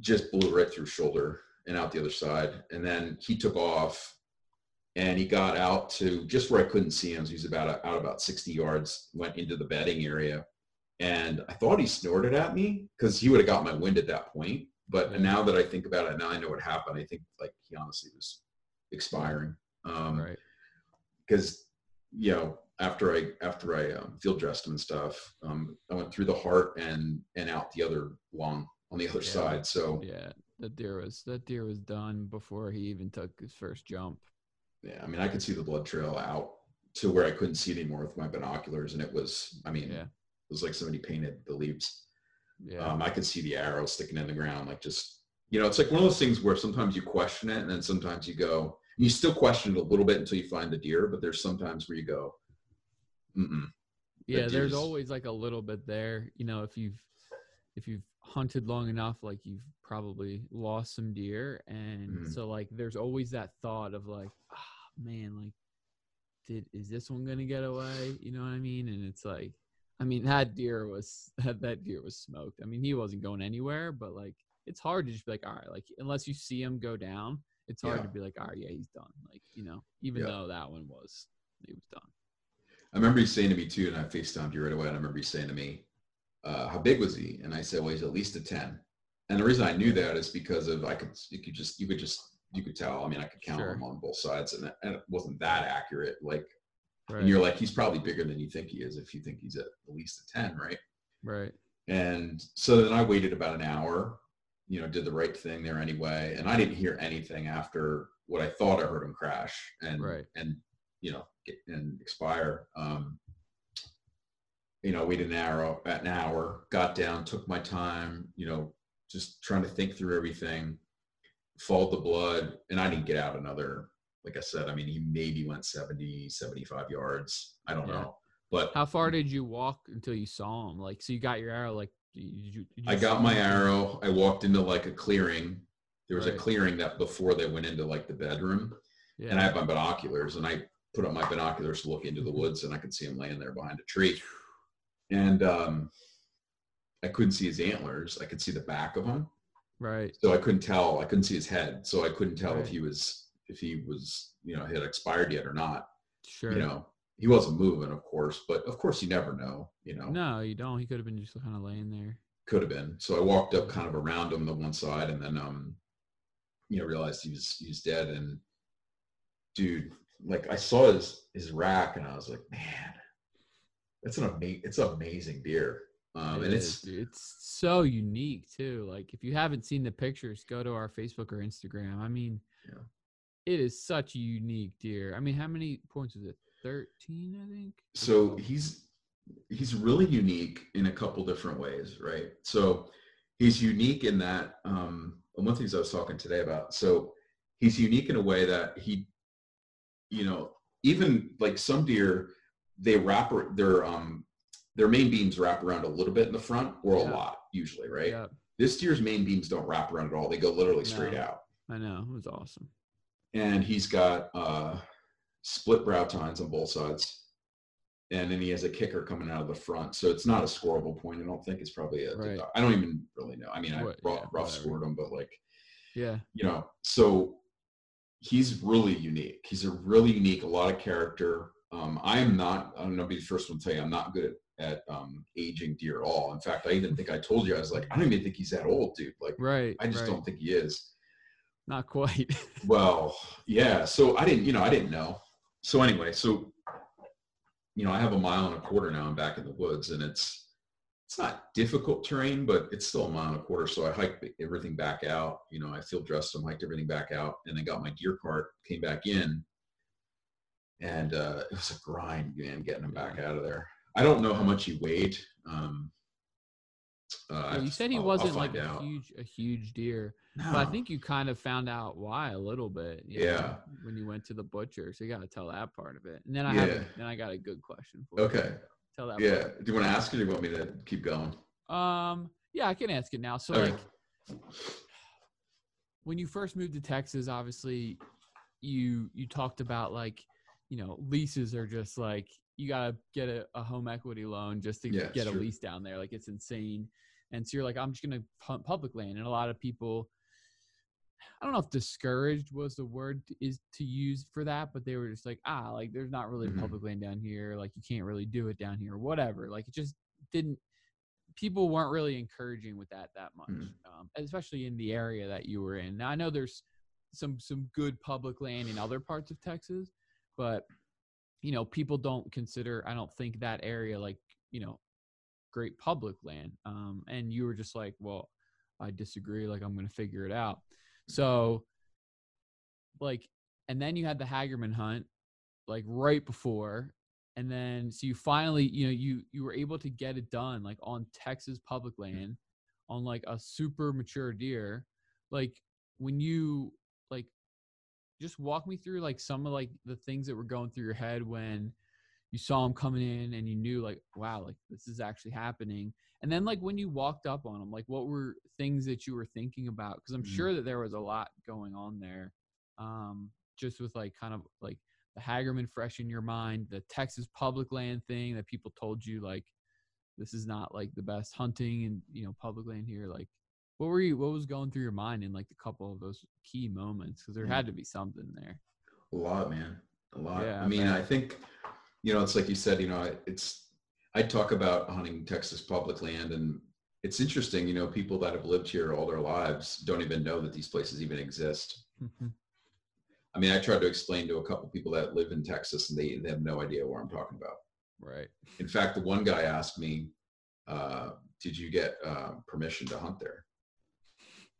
just blew right through shoulder and out the other side and then he took off and he got out to just where i couldn't see him so he's about out about 60 yards went into the bedding area and i thought he snorted at me because he would have got my wind at that point but Yeah. now that I think about it, now I know what happened. I think like he honestly was expiring. Um, right. because you know after I after I um, field dressed him and stuff, um, I went through the heart and and out the other lung on the other Yeah. side. So Yeah. That deer was that deer was done before he even took his first jump. Yeah, I mean I could see the blood trail out to where I couldn't see anymore with my binoculars, and it was I mean Yeah. it was like somebody painted the leaves. Yeah. Um, I could see the arrow sticking in the ground, like just you know, it's like one of those things where sometimes you question it, and then sometimes you go, you still question it a little bit until you find the deer, but there's sometimes where you go, Mm-mm. yeah there's always like a little bit there you know if you've if you've hunted long enough like you've probably lost some deer and Mhm. so like there's always that thought of like ah man like did is this one gonna get away you know what i mean and it's like i mean that deer was that, that deer was smoked i mean he wasn't going anywhere but like it's hard to just be like all right like unless you see him go down it's hard Yeah. to be like all right yeah he's done like you know even Yeah. though that one was he was done I remember you saying to me too, and I FaceTimed you right away. And I remember you saying to me, uh, "How big was he?" And I said, "Well, he's at least a 10. And the reason I knew that is because of I could you could just you could just you could tell. I mean, I could count Sure. them on both sides, and it, and it wasn't that accurate. Like, right and you're like, he's probably bigger than you think he is if you think he's at least a 10, right? right And so then I waited about an hour, you know, did the right thing there anyway. And I didn't hear anything after what I thought I heard him crash and, Right. and, you know, get and expire. Um, you know, waited an hour, an hour, got down, took my time, you know, just trying to think through everything, followed the blood. And I didn't get out another like I said, I mean, he maybe went 70, 75 yards. I don't Yeah. know. But How far did you walk until you saw him? Like, so you got your arrow. Like, did you, did you I got my him? arrow. I walked into like a clearing. There was a clearing that before they went into like the bedroom. Yeah. And I had my binoculars and I put up my binoculars to look into the woods and I could see him laying there behind a tree. And um, I couldn't see his antlers. I could see the back of him. Right. So I couldn't tell. I couldn't see his head. So I couldn't tell if he was, if he was, you know, had expired yet or not. Sure. You know, he wasn't moving, of course, but of course you never know, you know. No, you don't. He could have been just kind of laying there. could have been. So I walked up kind of around him the one side and then um you know realized he was he was dead and dude like I saw his his rack and I was like man that's an amazing it's an amazing deer um It and is, it's dude. it's so unique too. Like if you haven't seen the pictures, go to our Facebook or Instagram. I mean, Yeah. it is such a unique deer. I mean, how many points is it? Thirteen, I think. so he's he's really unique in a couple different ways right so he's unique in that um and one of the things i was talking today about so he's unique in a way that he you know even like some deer they wrap their um their main beams wrap around a little bit in the front or a Yeah. lot usually right Yeah, this deer's main beams don't wrap around at all they go literally straight No. out I know. It was awesome. and he's got uh split brow tines on both sides and then he has a kicker coming out of the front so it's not a scoreable point i don't think it's probably a Right. i don't even really know i mean i What- rough, yeah, rough scored him but like Yeah. you know so he's really unique he's a really unique a lot of character um i am not i'm gonna be the first one to tell you i'm not good at, at um aging deer at all in fact i even think i told you i was like i don't even think he's that old dude like Right. i just right. don't think he is Not quite. well, yeah. So I didn't, you know, I didn't know. So anyway, so you know, I have a mile and a quarter now. I'm back in the woods, and it's it's not difficult terrain, but it's still a mile and a quarter. So I hiked everything back out. You know, I field dressed them, hiked everything back out, and then got my gear cart, came back in, and uh, it was a grind, man, getting them back out of there. I don't know how much he weighed. Um, uh, Yeah, have you said he I'll- I'll wasn't like find a out. huge a huge deer. But I think you kind of found out why a little bit. you know, Yeah. when you went to the butcher, so you got to tell that part of it. And then I have, Yeah. a, then I got a good question for you. Okay. Tell that. Yeah. Do you want to ask it, or do you want me to keep going? Um. Yeah, I can ask it now. So Okay. like, when you first moved to Texas, obviously, you you talked about like, you know, leases are just like you gotta get a, a home equity loan just to Yeah, get a true. lease down there. Like it's insane. And so you're like, I'm just gonna punt public land, and a lot of people. I don't know if discouraged was the word is to use for that, but they were just like, ah, like there's not really Mhm. public land down here. Like you can't really do it down here, or whatever. Like it just didn't. People weren't really encouraging with that that much, Mhm. um, especially in the area that you were in. Now I know there's some some good public land in other parts of Texas, but you know people don't consider. I don't think that area like you know great public land. Um, and you were just like, well, I disagree. Like I'm gonna figure it out. So, like, and then you had the Hagerman hunt, like right before, and then so you finally, you know, you you were able to get it done, like on Texas public land, on like a super mature deer. Like when you like, just walk me through like some of like the things that were going through your head when you saw him coming in and you knew like, wow, like this is actually happening. And then like when you walked up on him, like what were things that you were thinking about? Because I'm Mhm. sure that there was a lot going on there. Um, just with like kind of like the Hagerman fresh in your mind, the Texas public land thing that people told you like this is not like the best hunting and you know public land here. Like what were you what was going through your mind in like a couple of those key moments? Because there Mm. had to be something there. A lot, man. A lot. Yeah, I mean, bet. I think, you know, it's like you said, you know, it's, I talk about hunting Texas public land and it's interesting, you know, people that have lived here all their lives don't even know that these places even exist. I mean, I tried to explain to a couple people that live in Texas and they, they have no idea what I'm talking about. right. In fact, the one guy asked me, uh, did you get uh, permission to hunt there?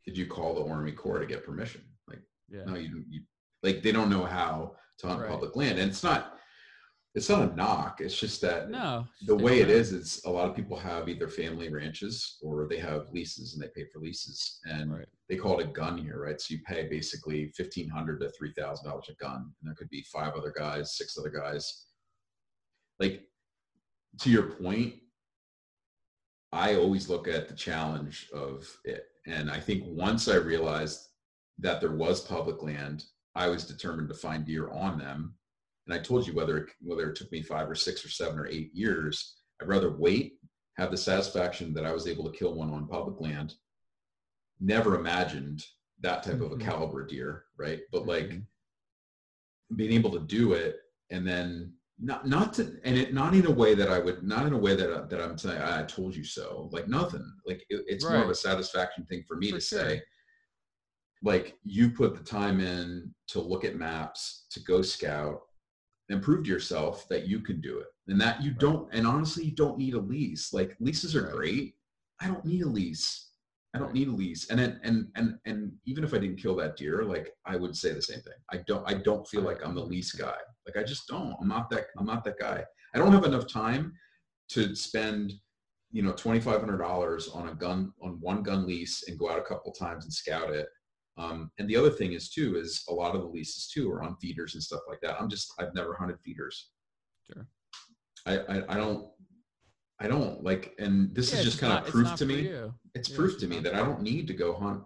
Did you call the Army Corps to get permission? Like, Yeah. no, you, you like they don't know how to hunt Right. public land, and it's not. it's not a knock. It's just that No. the way it is, is, it's a lot of people have either family ranches or they have leases and they pay for leases and Right. they call it a gun here, right? So you pay basically fifteen hundred to three thousand dollars a gun, and there could be five other guys, six other guys. Like to your point, I always look at the challenge of it, and I think once I realized that there was public land, I was determined to find deer on them. And I told you whether it, whether it took me five or six or seven or eight years, I'd rather wait, have the satisfaction that I was able to kill one on public land. Never imagined that type of a Mhm. caliber deer, right? But like Mhm. being able to do it and then not not to and it not in a way that I would not in a way that I, that I'm saying I told you so like nothing like it, it's more of a satisfaction thing for me For to sure. say like you put the time in to look at maps to go scout and prove to yourself that you can do it and that you Right. don't and honestly you don't need a lease like leases are Right. great i don't need a lease i don't need a lease. And then and and and even if i didn't kill that deer like i would say the same thing. I don't i don't feel like i'm the lease guy. Like i just don't. I'm not that i'm not that guy. I don't have enough time to spend you know $2500 on a gun on one gun lease and go out a couple times and scout it. Um, and the other thing is too is a lot of the leases too are on feeders and stuff like that. I'm just i've never hunted feeders. Sure. I, I, I don't, I don't like, and this Yeah, is just kind not- of proof to me. you. It's Yeah, proof to me that I don't need to go hunt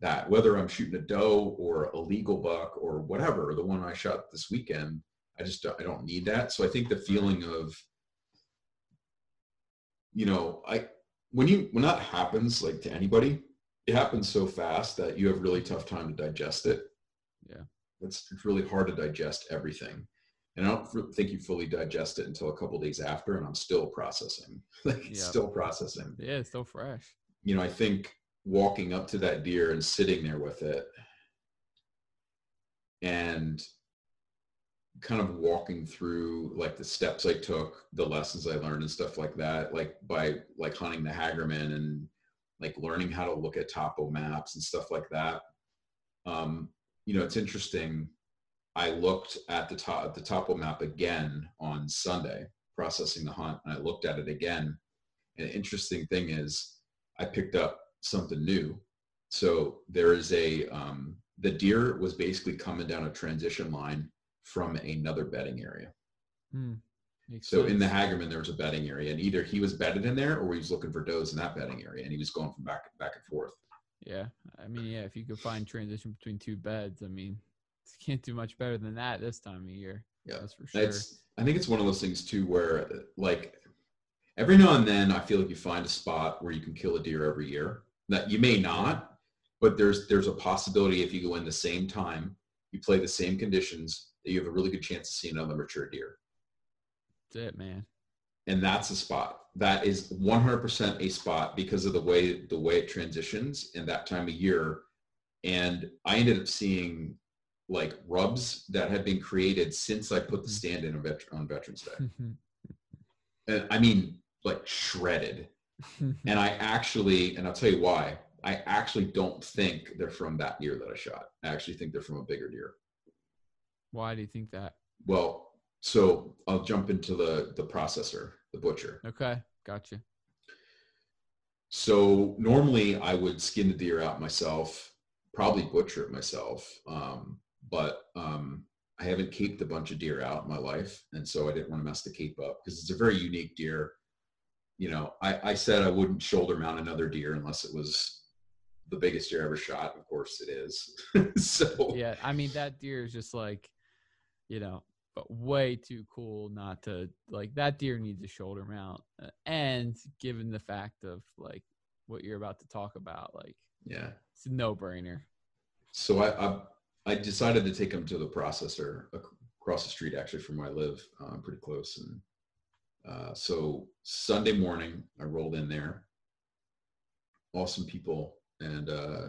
that, whether I'm shooting a doe or a legal buck or whatever, the one I shot this weekend, I just, don't- I don't need that. So I think the feeling of, you know, I, when you, when that happens, like to anybody, it happens so fast that you have really tough time to digest it. Yeah. It's, it's really hard to digest everything. And I don't think you fully digest it until a couple days after, and I'm still processing. like Yeah. still processing. Yeah, it's still fresh. You know, I think walking up to that deer and sitting there with it, and kind of walking through like the steps I took, the lessons I learned, and stuff like that, like by like hunting the Hagerman and like learning how to look at topo maps and stuff like that. Um, you know, it's interesting. I looked at the top the topo map again on Sunday, processing the hunt, and I looked at it again. And the interesting thing is, I picked up something new. So there is a um, the deer was basically coming down a transition line from another bedding area. Hmm. So in the sense. Hagerman, there was a bedding area, and either he was bedded in there or he was looking for does in that bedding area, and he was going from back back and forth. Yeah, I mean, yeah, if you could find transition between two beds, I mean, you can't do much better than that this time of year. Yeah, That's for sure. It's I think it's one of those things too where like every now and then I feel like you find a spot where you can kill a deer every year. That you may not, but there's there's a possibility if you go in the same time, you play the same conditions, that you have a really good chance to see another mature deer. That's it, man. and that's a spot that is 100% a spot because of the way the way it transitions in that time of year and i ended up seeing like rubs that had been created since i put the mm. stand in on, on veterans day and i mean like shredded and i actually and i'll tell you why i actually don't think they're from that deer that i shot i actually think they're from a bigger deer Why do you think that? well so i'll jump into the the processor the butcher Okay, gotcha. So normally I would skin the deer out myself, probably butcher it myself. Um, but um, I haven't caped a bunch of deer out in my life. And so I didn't want to mess the cape up because it's a very unique deer. You know, I, I said I wouldn't shoulder mount another deer unless it was the biggest deer I ever shot. Of course it is. so Yeah, I mean that deer is just like, you know, but way too cool not to like that deer needs a shoulder mount. Uh, And given the fact of like what you're about to talk about, like yeah. it's a no brainer. so I, I I decided to take him to the processor across the street, actually from where I live, uh, pretty close. And uh, so Sunday morning, I rolled in there. Awesome people, and uh,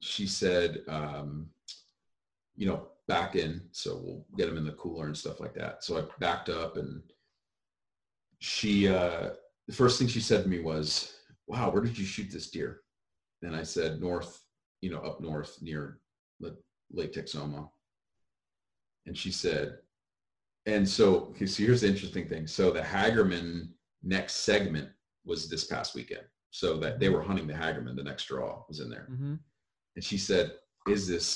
she said, um, you know, back in, so we'll get them in the cooler and stuff like that. So I backed up, and she, uh, the first thing she said to me was, "Wow, where did you shoot this deer?" And I said, "North." you know, up north near Lake Texoma. And she said, and so, okay, so here's the interesting thing. So the Hagerman next segment was this past weekend. So that they were hunting the Hagerman. The next draw was in there, Mm-hmm. and she said, "Is this?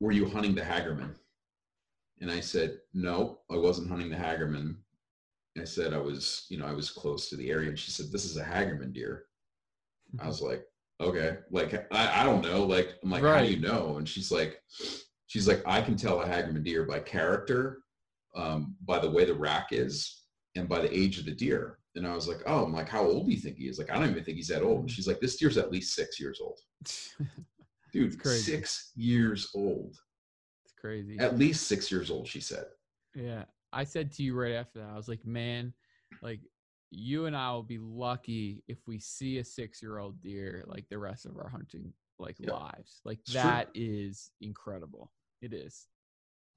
Were you hunting the Hagerman?" And I said, "No, I wasn't hunting the Hagerman." I said I was, you know, I was close to the area, and she said, "This is a Hagerman deer." I was like, "Okay, like I, I don't know, like I'm like, how do you know?" And she's like, she's like, "I can tell a Hagerman deer by character, um, by the way the rack is, and by the age of the deer." And I was like, "Oh, I'm like, how old do you think he is?" Like, I don't even think he's that old. And she's like, "This deer's at least six years old, dude. Six years old, it's crazy. at least six years old." She said. Yeah. I said to you right after that, I was like, man, like you and I will be lucky if we see a six year old deer like the rest of our hunting like Yeah. lives. Like that is incredible. It is.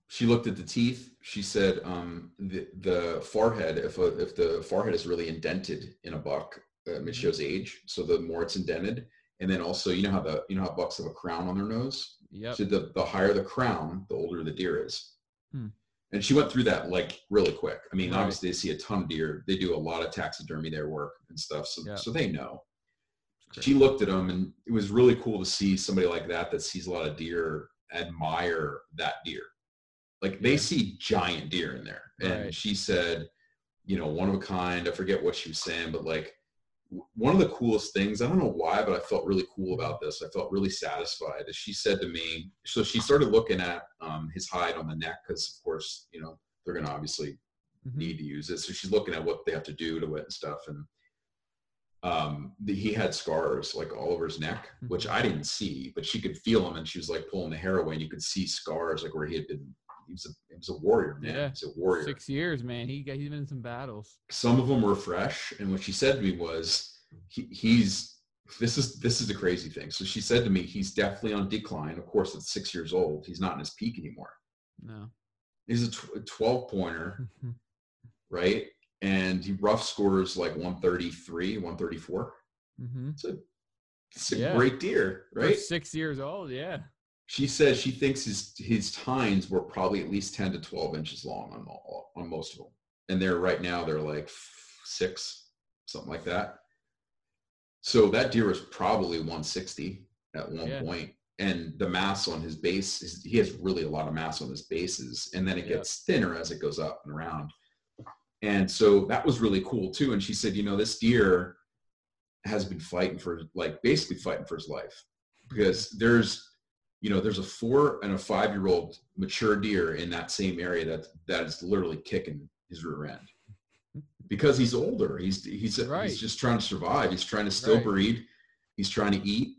She looked at the teeth. She said, um, the, the forehead, if, a, if the forehead is really indented in a buck, um, it Mhm. shows age. So the more it's indented. And then also, you know how the, you know how bucks have a crown on their nose? Yep. So the, the higher the crown, the older the deer is. Hmm. And she went through that like really quick. I mean, Right. obviously they see a ton of deer. They do a lot of taxidermy, their work and stuff. So, Yeah. so they know. She looked at them and it was really cool to see somebody like that that sees a lot of deer admire that deer. Like they Yeah. see giant deer in there. And Right. she said, you know, one of a kind. I forget what she was saying, but like one of the coolest things, I don't know why, but I felt really cool about this. I felt really satisfied. Is she said to me, so she started looking at um, his hide on the neck because, of course, you know, they're going to obviously Mhm. need to use it. So she's looking at what they have to do to it and stuff. And um, the, he had scars like all over his neck, which Mhm. I didn't see, but she could feel them. And she was like pulling the hair away, and you could see scars like where he had been. He was a he was a warrior, man. Yeah. He's a warrior. Six years, man. He got he's been in some battles. Some of them were fresh, and what she said to me was, he, "He's this is this is the crazy thing." So she said to me, "He's definitely on decline. Of course, at six years old, he's not in his peak anymore. No. He's a, tw- a twelve pointer." right? And he rough scores like 133, 134. mm-hmm. It's a, it's a Yeah. great deer, right? six years old, yeah. She says she thinks his his tines were probably at least 10 to 12 inches long on all, on most of them. And they're right now they're like six, something like that. So that deer was probably 160 at one Yeah. point. And the mass on his base is he has really a lot of mass on his bases, and then it Yeah. gets thinner as it goes up and around. And so that was really cool too. And she said, you know, this deer has been fighting for like basically fighting for his life because there's you know there's a four and a five year old mature deer in that same area that that is literally kicking his rear end because he's older he's he's Right. he's just trying to survive he's trying to still Right. breed he's trying to eat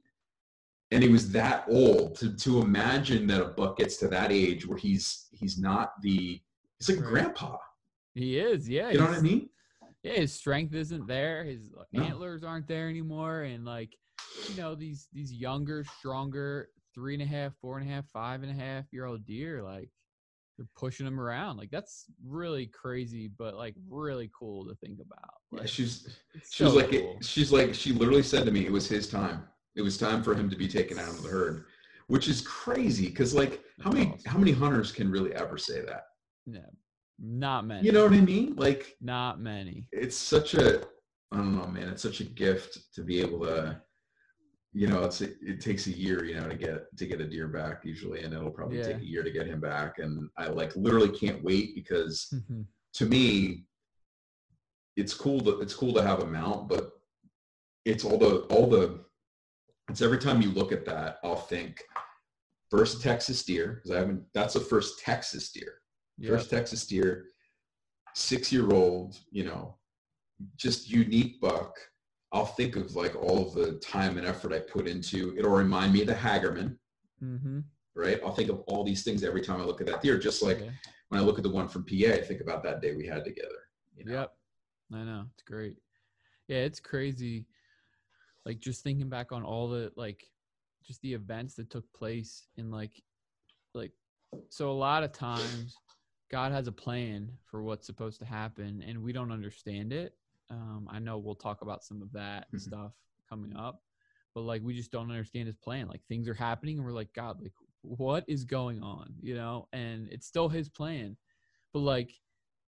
and he was that old to to imagine that a buck gets to that age where he's he's not the he's like a Right. grandpa He is, yeah. you know what i mean yeah, his strength isn't there. His No. antlers aren't there anymore, and like, you know, these these younger, stronger, three and a half, four and a half, five and a half year old deer, like they're pushing them around. Like that's really crazy, but like really cool to think about. yeah, Like, she's She was so like, it- she's like, she literally said to me, it was his time. It was time for him to be taken out of the herd, which is crazy. Cause like, how many, Awesome. how many hunters can really ever say that? no, not many. You know what I mean? Like, not many. it's such a, I don't know, man. It's such a gift to be able to, you know, it's it takes a year, you know, to get to get a deer back usually, and it'll probably Yeah. take a year to get him back. And I like literally can't wait because Mhm. to me, it's cool to it's cool to have a mount, but it's all the all the it's every time you look at that, I'll think first Texas deer because I haven't. That's the first Texas deer, Yep. first Texas deer, six year old. You know, just unique buck. I'll think of like all of the time and effort I put into. It'll remind me of the Hagerman, Mhm. right? I'll think of all these things every time I look at that deer. Just like Yeah. when I look at the one from PA, I think about that day we had together. You know? Yep. I know. It's great. Yeah, it's crazy. Like just thinking back on all the like just the events that took place in like like so a lot of times God has a plan for what's supposed to happen and we don't understand it. Um I know we'll talk about some of that Mhm. stuff coming up. But like we just don't understand his plan. Like things are happening and we're like God, like what is going on, you know? And it's still his plan. But like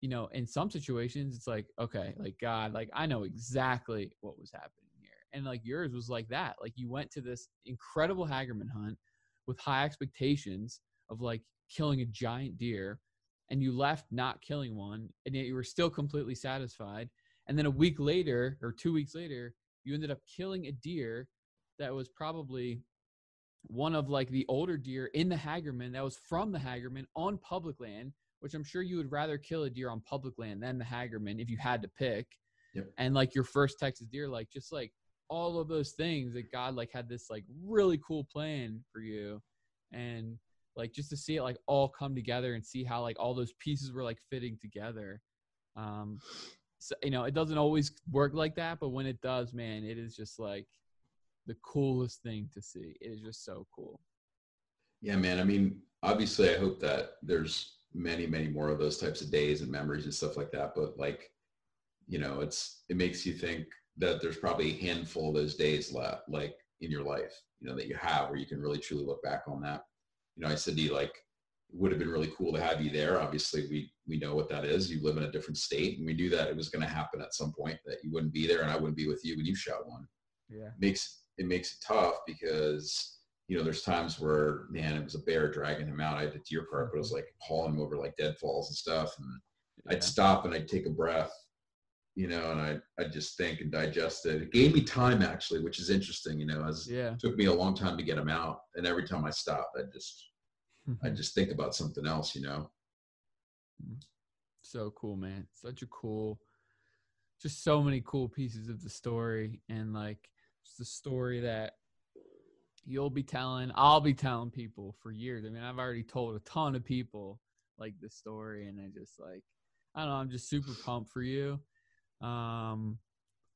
you know, in some situations, it's like, okay, like God, like I know exactly what was happening here. And like yours was like that. Like you went to this incredible Hagerman hunt with high expectations of like killing a giant deer and you left not killing one and yet you were still completely satisfied and then a week later or two weeks later you ended up killing a deer that was probably one of like the older deer in the hagerman that was from the hagerman on public land which i'm sure you would rather kill a deer on public land than the hagerman if you had to pick. Yep. and like your first texas deer like just like all of those things that god like had this like really cool plan for you. And like just to see it like all come together and see how like all those pieces were like fitting together. Um so you know it doesn't always work like that but when it does man it is just like the coolest thing to see it is just so cool Yeah, man. I mean, obviously, I hope that there's many, many more of those types of days and memories and stuff like that. But like, you know, it's it makes you think that there's probably a handful of those days left, like in your life, you know, that you have where you can really truly look back on that. You know, I said to you, like, would have been really cool to have you there. Obviously, we we know what that is. You live in a different state, and we knew that it was going to happen at some point. That you wouldn't be there, and I wouldn't be with you when you shot one yeah makes it makes it tough because you know there's times where man it was a bear dragging him out. I had a deer cart, but it was like hauling him over like deadfalls and stuff, and I'd stop and I'd take a breath, you know, and I I'd just think and digest it. It gave me time actually, which is interesting, you know, as yeah it took me a long time to get him out, and every time I stopped, I just I just think about something else, you know. so cool man. Such a cool just so many cool pieces of the story and like just a story that you'll be telling i'll be telling people for years. I mean i've already told a ton of people like this story and i just like i don't know i'm just super pumped for you. Um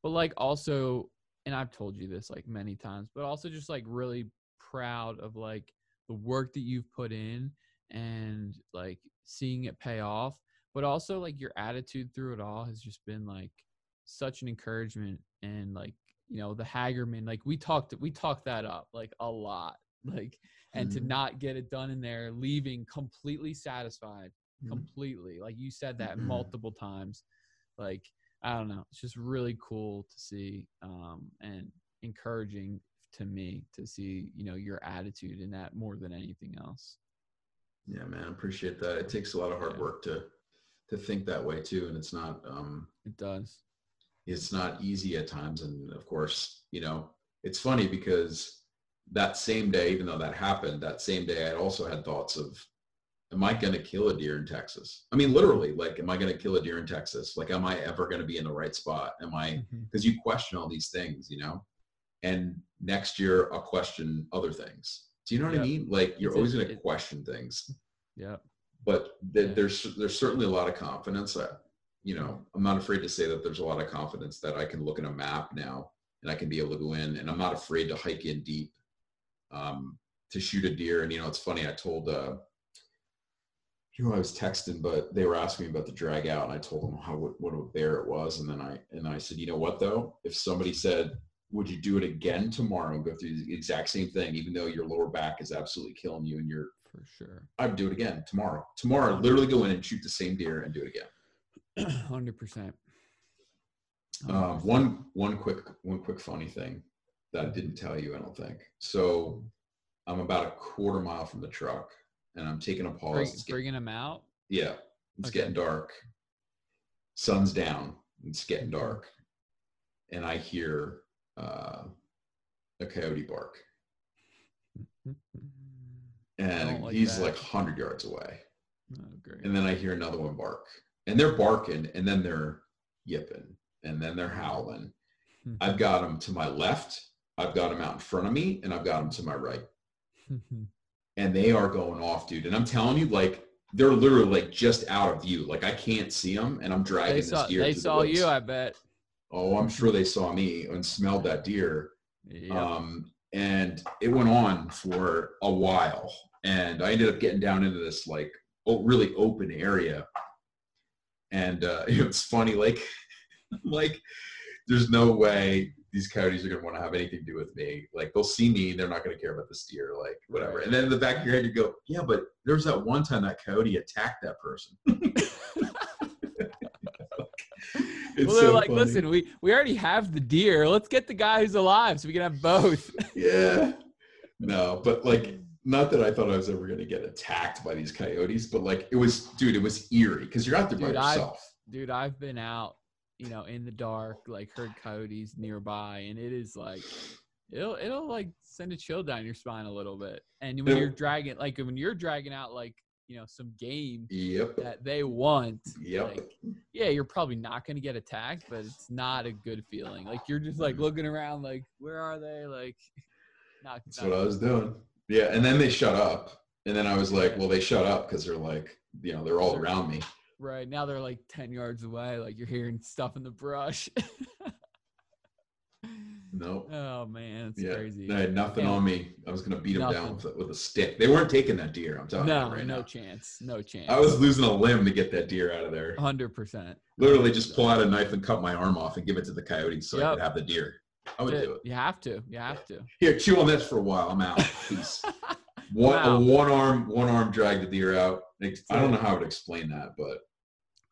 but like also and i've told you this like many times but also just like really proud of like the work that you've put in and like seeing it pay off but also like your attitude through it all has just been like such an encouragement and like you know the hagerman like we talked we talked that up like a lot like and to Mhm. not get it done in there leaving completely satisfied Mhm. completely like you said that Mhm. multiple times like i don't know it's just really cool to see um and encouraging to me to see you know your attitude in that more than anything else Yeah, man, appreciate that. It takes a lot of hard Yeah. work to to think that way too, and it's not um it does it's not easy at times. And of course, you know, it's funny because that same day, even though that happened, that same day, I also had thoughts of, am I going to kill a deer in Texas? I mean, literally, like, am I going to kill a deer in Texas? Like, am I ever going to be in the right spot? Am I, because you question all these things, you know? And next year, I'll question other things. Do you know what I mean? Like, you're It's- always going to question things. Yeah. But th- Yeah. there's there's certainly a lot of confidence. That you know i'm not afraid to say that there's a lot of confidence that i can look at a map now and i can be able to go in and i'm not afraid to hike in deep um, to shoot a deer. And you know it's funny i told uh you know i was texting but they were asking me about the drag out and i told them how what, what a bear it was. And then i and i said you know what though? If somebody said would you do it again tomorrow go through the exact same thing even though your lower back is absolutely killing you and you're for sure I'd do it again tomorrow. Tomorrow, literally go in and shoot the same deer and do it again. Hundred percent. Um, one one quick one quick funny thing that I didn't tell you, I don't think. So I'm about a quarter mile from the truck, and I'm taking a pause. Bring, It's get- bringing them out. yeah, it's Okay. getting dark. Sun's down. It's getting dark, and I hear uh, a coyote bark, and like he's that. like 100 yards away. Oh, great. and then I hear another one bark, and they're barking, and then they're yipping, and then they're howling. I've got them to my left, I've got them out in front of me, and I've got them to my right, and they are going off, dude. And I'm telling you, like they're literally like just out of view, like I can't see them, and I'm dragging they this saw. deer. They through the saw you. I bet. Oh, I'm sure they saw me and smelled that deer. Yeah. Um, and it went on for a while. And I ended up getting down into this like really open area. And uh, it's funny, like, like there's no way these coyotes are gonna want to have anything to do with me. Like they'll see me, they're not gonna care about this deer, like whatever. Right. And then in the back of your head, you go, yeah, but there was that one time that coyote attacked that person. It's well, they're so like, funny. listen, we we already have the deer. Let's get the guy who's alive so we can have both. yeah. No, but like, not that I thought I was ever going to get attacked by these coyotes, but like, it was, dude, it was eerie because you're out there Dude, by I- yourself. Dude, I've been out, you know, in the dark, like heard coyotes nearby, and it is like it'll it'll like send a chill down your spine a little bit. And when you're dragging like when you're dragging out like, you know, some game Yep. that they want, Yep. like yeah, you're probably not gonna get attacked, but it's not a good feeling. Like you're just like mm-hmm. looking around like, where are they? Like not, That's not what I was doing. Yeah. And then they shut up. And then I was like, well, they shut up because they're like, you know, they're all around me. right. Now they're like ten yards away, like you're hearing stuff in the brush. Nope. oh man, it's Yeah. crazy. They had nothing on me. I was going to beat them down with a, with a stick. They weren't taking that deer. I'm telling No, you right no now. chance. No chance. I was losing a limb to get that deer out of there. hundred percent. Literally just pull out a knife and cut my arm off and give it to the coyotes so I could have the deer. I would do it. You have to. You have to. Here, chew on this for a while. I'm out. Peace. One, Wow. a one arm, one arm dragged the deer out. I don't know how I would explain that, but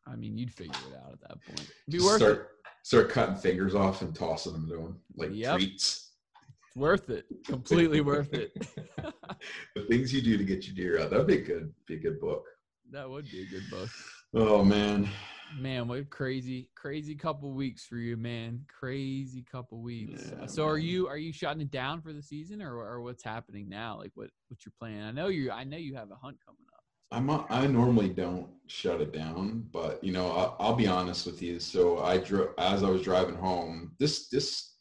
I mean, you'd figure it out at that point. It'd be worth start it. Start cutting fingers off and tossing them to them like Yep. treats. It's worth it. Completely worth it. the things you do to get your deer out. That'd be good, be a good book. that would be a good book. Oh man, Man, what a crazy, crazy couple weeks for you, man. Crazy couple weeks. Yeah, so are you are you shutting it down for the season or or what's happening now? Like what what's your plan? I know you I know you have a hunt coming up. I'm a, I normally don't shut it down, but you know I'll, I'll be honest with you. So I drove as I was driving home. This this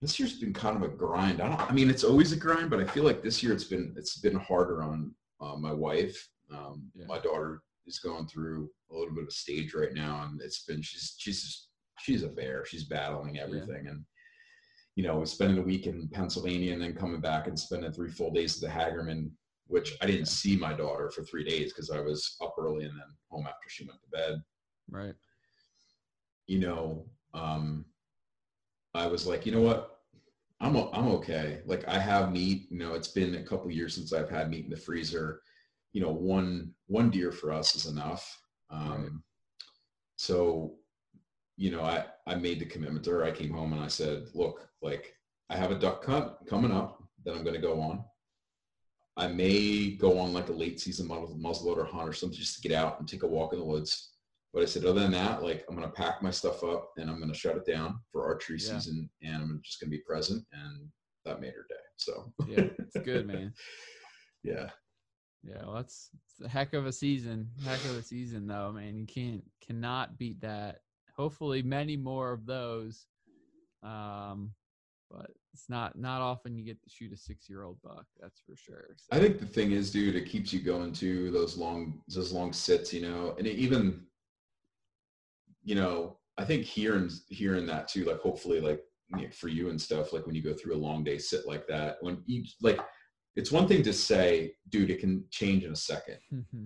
this year's been kind of a grind. I don't. I mean, it's always a grind, but I feel like this year it's been it's been harder on uh, my wife. Um, Yeah. My daughter is going through a little bit of a stage right now, and it's been she's she's just, she's a bear. She's battling everything, and you know, spending a week in Pennsylvania and then coming back and spending three full days at the Hagerman, which I didn't see my daughter for three days because I was up early and then home after she went to bed. Right. You know, um, I was like, you know what? I'm I'm okay. Like I have meat. You know, it's been a couple years since I've had meat in the freezer. You know, one one deer for us is enough. Um, So, you know, I I made the commitment to her. I came home and I said, look, like I have a duck hunt coming up that I'm going to go on. I may go on like a late season muzzle- muzzleloader hunt or something just to get out and take a walk in the woods. But I said, other than that, like I'm going to pack my stuff up and I'm going to shut it down for archery Yeah. season and I'm just going to be present. And that made her day. So Yeah, it's good, man. yeah, Yeah, well, that's it's a heck of a season. Heck of a season, though, man. You can't cannot beat that. Hopefully, many more of those. Um, but it's not not often you get to shoot a six year old buck. That's for sure. I think the thing is, dude, it keeps you going to those long, those long sits, you know, and it even, you know, I think hearing hearing that too, like hopefully, like you know, for you and stuff, like when you go through a long day sit like that, when you like, it's one thing to say, dude, it can change in a second, mm-hmm.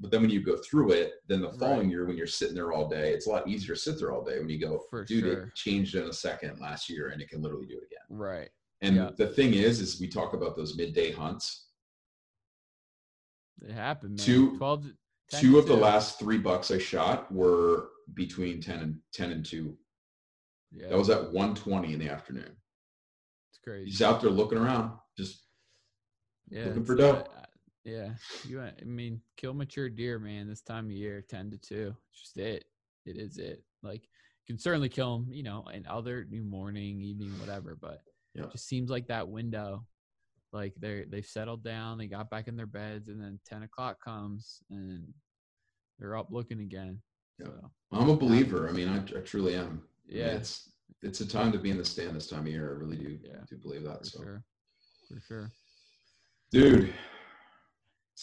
But then when you go through it, then the Right. following year when you're sitting there all day, it's a lot easier to sit there all day when you go, For dude, sure. it changed in a second last year, and it can literally do it again. right. And Yeah. the thing is, is we talk about those midday hunts. It happened, man. Two- Twelve. to- two to of the last three bucks I shot were between 10 and 10 and 2. Yeah, That was at 120 in the afternoon. it's crazy. He's out there looking around. Just yeah, looking for doe. Yeah, you. I mean, kill mature deer, man. This time of year, ten to two. It's just it. It is it. Like you can certainly kill them, you know, in other new morning, evening, whatever. But Yeah. it just seems like that window, like they're they've settled down, they got back in their beds, and then ten o'clock comes and they're up looking again. Yeah. So I'm a believer. I mean, I, I truly am. I mean, yeah, it's it's a time to be in the stand this time of year. I really do Yeah. do believe that. for So, sure, for sure. dude,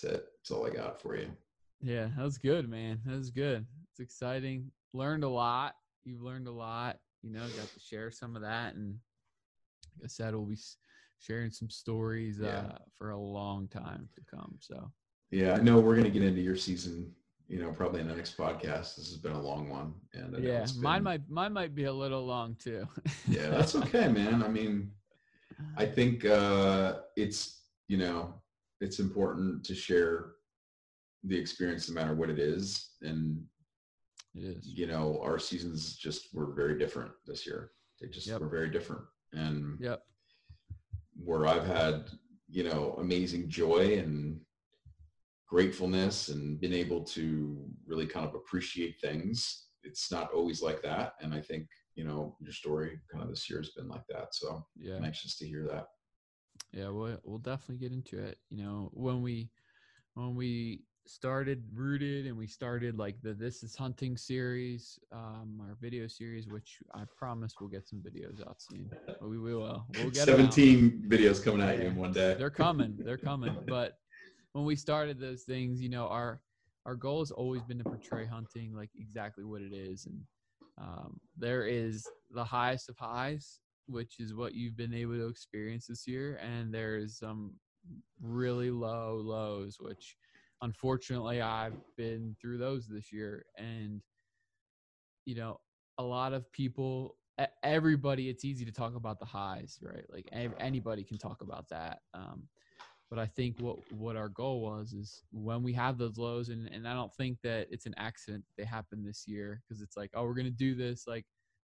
that's it. That's all I got for you. Yeah, that was good, man. That was good. It's exciting. Learned a lot. You've learned a lot. You know, got to share some of that, and like I said, we'll be sharing some stories Yeah. uh, for a long time to come. So Yeah, I know we're gonna get into your season. You know, probably in the next podcast. This has been a long one, and I yeah, it's mine might mine might be a little long too. Yeah, that's okay, man. I mean, I think uh, it's you know it's important to share the experience no matter what it is, and It is. you know, our seasons just were very different this year. They just Yep. were very different. And Yep. where I've had, you know, amazing joy and gratefulness and been able to really kind of appreciate things. It's not always like that. And I think, you know, your story kind of this year has been like that. So Yeah. I'm anxious to hear that. Yeah, we'll we'll definitely get into it. You know, when we when we started rooted and we started like the this is hunting series, um, our video series, which I promise we'll get some videos out soon. But we will. We'll get 'em out. 17 videos coming at you in one day. They're coming. They're coming. But when we started those things, you know, our our goal has always been to portray hunting like exactly what it is, and um, there is the highest of highs, which is what you've been able to experience this year, and there is some really low lows, which unfortunately I've been through those this year, and you know, a lot of people everybody it's easy to talk about the highs right? Like anybody can talk about that um but i think what what our goal was is when we have those lows and and i don't think that it's an accident they happen this year because it's like oh we're gonna do this like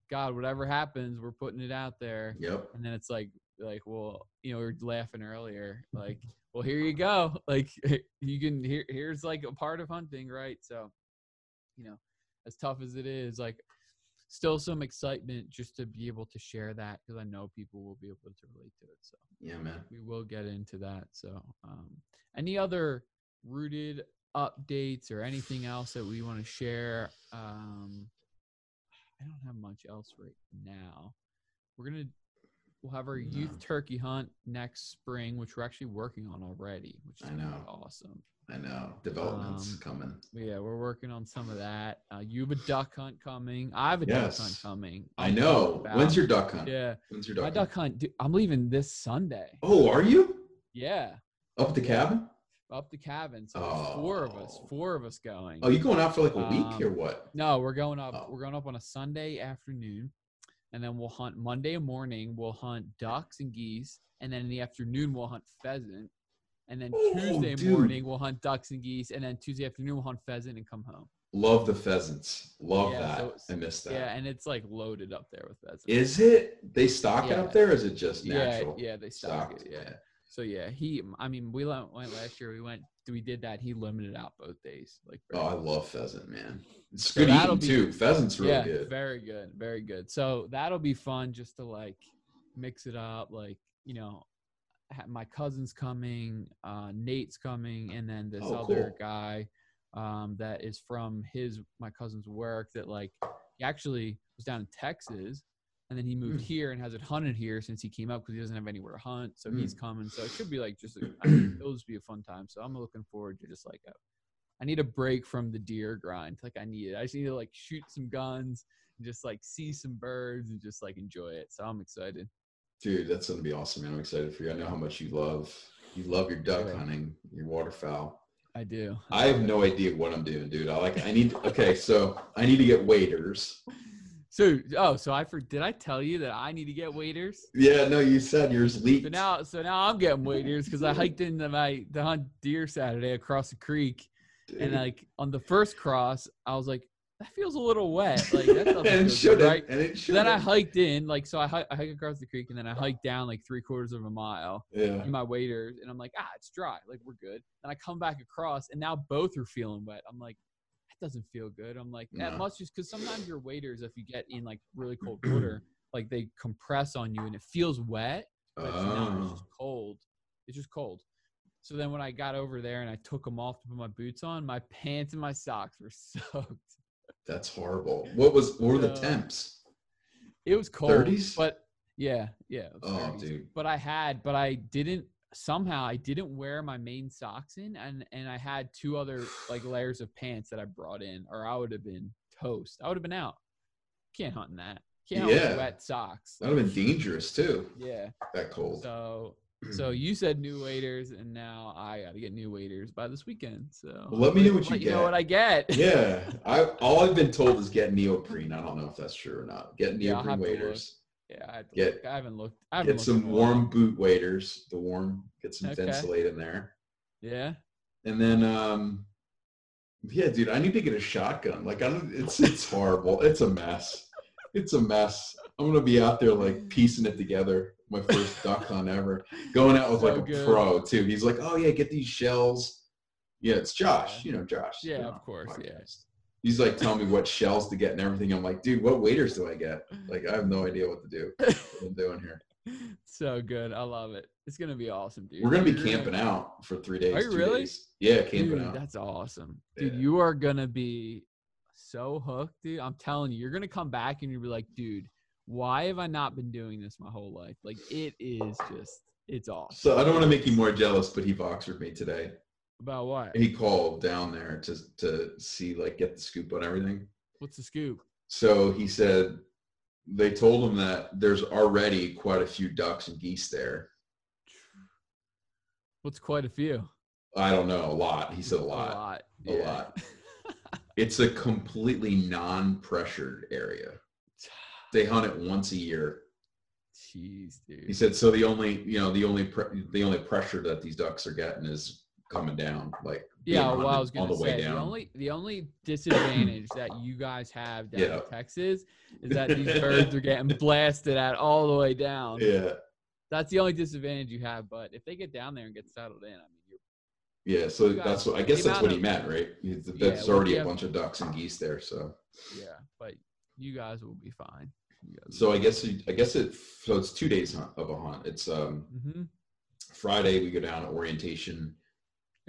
god whatever happens we're putting it out there Yep. and then it's like like well you know we are laughing earlier like well here you go like you can here here's like a part of hunting right so you know as tough as it is like still some excitement just to be able to share that because i know people will be able to relate to it so Yeah, man. we will get into that so um any other rooted updates or anything else that we want to share um i don't have much else right now we're gonna we'll have our youth turkey hunt next spring which we're actually working on already which is I know. awesome I know. Development's Um, coming. Yeah we're working on some of that uh, you have a duck hunt coming i have a duck hunt coming I know. about- When's your duck hunt? yeah When's your duck my hunt? duck hunt dude, i'm leaving this sunday Oh, are you? yeah Up at the cabin? Up the cabin so there's four of us Oh. four of us going Oh, you going out for like a week Um, or what? No, we're going up. Oh. We're going up on a Sunday afternoon, and then we'll hunt Monday morning. We'll hunt ducks and geese, and then in the afternoon we'll hunt pheasant, and then Oh, Tuesday dude. morning we'll hunt ducks and geese, and then Tuesday afternoon we'll hunt pheasant and come home. Love the pheasants. Love Yeah, that. so I missed that. Yeah, and it's like loaded up there with pheasant. Is it? They stock it up there? Or is it just yeah, natural? yeah, they stock Stocked, it. Yeah. So yeah, he. I mean, we went, last year. We went. We did that. He limited out both days. Like. Oh, I love pheasant, man. It's So good eating be- too. Pheasant's really yeah, good. very good, very good. So that'll be fun just to like mix it up. Like you know, my cousin's coming, uh, Nate's coming, and then this Oh, other cool. guy um, that is from his my cousin's work. That like he actually was down in Texas. And then he moved Mm. here and has it hunted here since he came up because he doesn't have anywhere to hunt. So he's Mm. coming. So it should be like just, I mean, it'll just be a fun time. So I'm looking forward to just like a, I need a break from the deer grind. Like I need it. I just need to like shoot some guns and just like see some birds and just like enjoy it. So I'm excited. Dude, that's gonna be awesome, man. I'm excited for you. I know how much you love you love your duck Yeah. hunting, your waterfowl. I do. I have no idea what I'm doing, dude. I like I need okay, so I need to get waders. So oh, so I for did I tell you that I need to get waders? Yeah, no, you said yours leaked. So now so now I'm getting waders because I hiked into my to hunt deer Saturday across the creek and like on the first cross I was like that feels a little wet like that and it should right. And it should then I hiked in like so I, hi- I hike across the creek and then I hiked down like three quarters of a mile Yeah. in my waders and I'm like, ah, it's dry. Like we're good. And I come back across and now both are feeling wet. I'm like, doesn't feel good. I'm like, that No. must just because sometimes your waders, if you get in like really cold water, like they compress on you and it feels wet, but it's not. It's Oh, just cold. It's just cold. So then when I got over there and I took them off to put my boots on, my pants and my socks were soaked. that's horrible. What was what were the temps? It was cold. 30s? But yeah, yeah. Oh, 30s. dude. But I had, but I didn't somehow I didn't wear my main socks in and and I had two other like layers of pants that I brought in or I would have been toast. I would have been out. Can't hunt in that. Can't Yeah. wet socks. That would have been dangerous too. Yeah. That cold. So so you said new waders and now I got to get new waders by this weekend. So Well, let me know what you let you know what I get. yeah. I all I've been told is get neoprene. I don't know if that's true or not. Get Yeah, neoprene to waders. Yeah, I, Get- look. I haven't looked. I haven't Get looked some warm boot waders. The warm, get some Okay. In there. Yeah. And then um Yeah, dude, I need to get a shotgun. Like, I don't. It's it's horrible. It's a mess. It's a mess. I'm gonna be out there like piecing it together. My first duck hunt ever. Going out with So like a good. pro too. He's like, "Oh yeah, get these shells." Yeah, it's Josh. Yeah. You know Josh. Yeah, you know, of course, yeah. He's like telling me what shells to get and everything. I'm like, dude, what waders do I get? Mm-hmm. Like, I have no idea what to do. What I'm doing here. so good. I love it. It's gonna be awesome, dude. We're gonna be camping out for three days. Are you really? days. Yeah, camping Dude, out. that's awesome. Dude, Yeah. you are gonna be so hooked, dude. I'm telling you, you're gonna come back and you'll be like, dude, why have I not been doing this my whole life? Like it is just it's awesome. So I don't want to make you more jealous, but he Voxered me today. About what? He called down there to to see like get the scoop on everything. What's the scoop? So he said they told him that there's already quite a few ducks and geese there. What's quite a few? I don't know, a lot. He said a lot. A lot. A lot. It's a completely non-pressured area. They hunt it once a year. Jeez, dude. He said so. The only you know the only pre- the only pressure that these ducks are getting is coming down, like Yeah, well, I was on gonna the way say the only the only disadvantage that you guys have down Yeah. in Texas is that these birds are getting blasted at all the way down. yeah, That's the only disadvantage you have. But if they get down there and get settled in, I mean, you're yeah. So You guys- that's what I guess that's what he amount meant, right? He's- Yeah, already a bunch of ducks and geese there. So yeah, but you guys will be fine. So I guess I guess it so it's two days of a hunt. It's um hmm Friday we go down to orientation,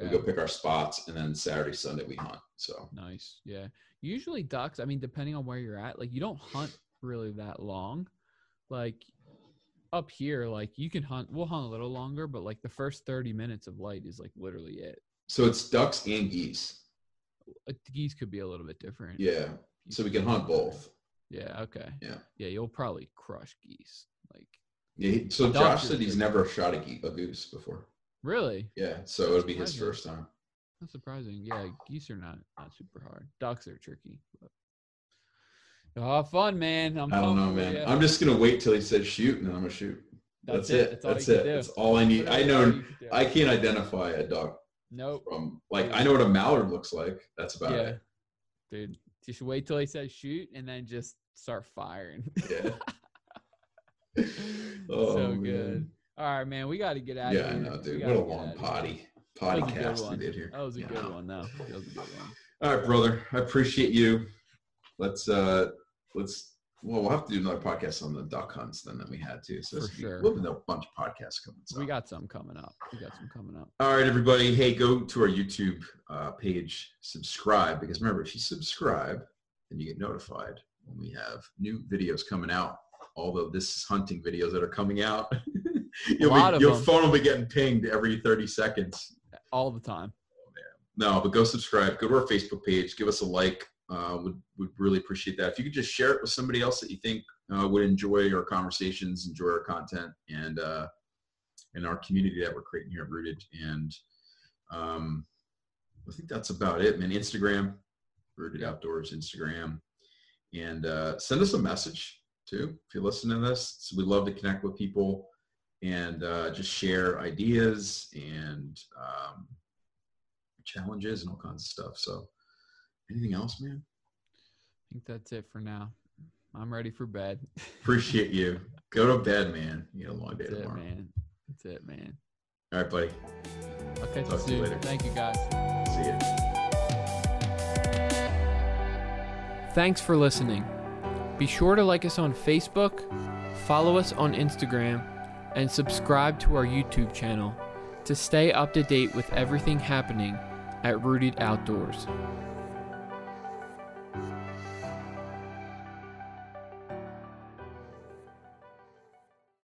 we go pick our spots, and then Saturday Sunday we hunt. So Nice. Yeah. Usually ducks, I mean, depending on where you're at, like you don't hunt really that long. Like up here, like you can hunt, we'll hunt a little longer, but like the first 30 minutes of light is like literally it. so it's ducks and geese. Uh, geese could be a little bit different. Yeah. So we can hunt both. Yeah. Okay. Yeah. Yeah. You'll probably crush geese. Like, Yeah. So Josh said he's never shot a, ge- a goose before. Really? Yeah. So it'll be his first time. That's surprising. Yeah. Geese are not, not super hard. Ducks are tricky. But... Oh, fun, man. I'm I don't know, man. ya. I'm just gonna wait till he says shoot, and then I'm gonna shoot. That's, it. That's That's it. That's all I need. I know. you do. I can't identify a duck Nope. from like I know what a mallard looks like. That's about yeah, it. dude. Just wait till he says shoot, and then just start firing. Yeah. Oh, so man. good. All right, man. We got to get out of it. Yeah, of I here. know, dude. What a long potty That was a good podcast we did here. That was a Yeah. good one, though. That was a good one. All right, brother. I appreciate you. Let's uh let's well we'll have to do another podcast on the duck hunts then that we had to. So For sure. we'll have a bunch of podcasts coming. So. We got some coming up. We got some coming up. All right, everybody. Hey, go to our YouTube uh, page, subscribe, because remember, if you subscribe, then you get notified when we have new videos coming out. Although this is hunting videos that are coming out, you'll be, your them. phone will be getting pinged every 30 seconds. All the time. No, but go subscribe. Go to our Facebook page. Give us a like. Uh, would would really appreciate that. If you could just share it with somebody else that you think uh, would enjoy our conversations, enjoy our content, and uh, and our community that we're creating here at Rooted. And um, I think that's about it, man. Instagram, Rooted Outdoors, Instagram, and uh, send us a message too if you're listening to this. So we love to connect with people and uh, just share ideas and um, challenges and all kinds of stuff. So, anything else, man? I think that's it for now. I'm ready for bed. Appreciate you. Go to bed, man. You got a long day That's it, tomorrow. man. That's it, man. All right, buddy. I'll catch Talk to you you later. Thank you, guys. See you. Thanks for listening. Be sure to like us on Facebook, follow us on Instagram, and subscribe to our YouTube channel to stay up to date with everything happening at Rooted Outdoors.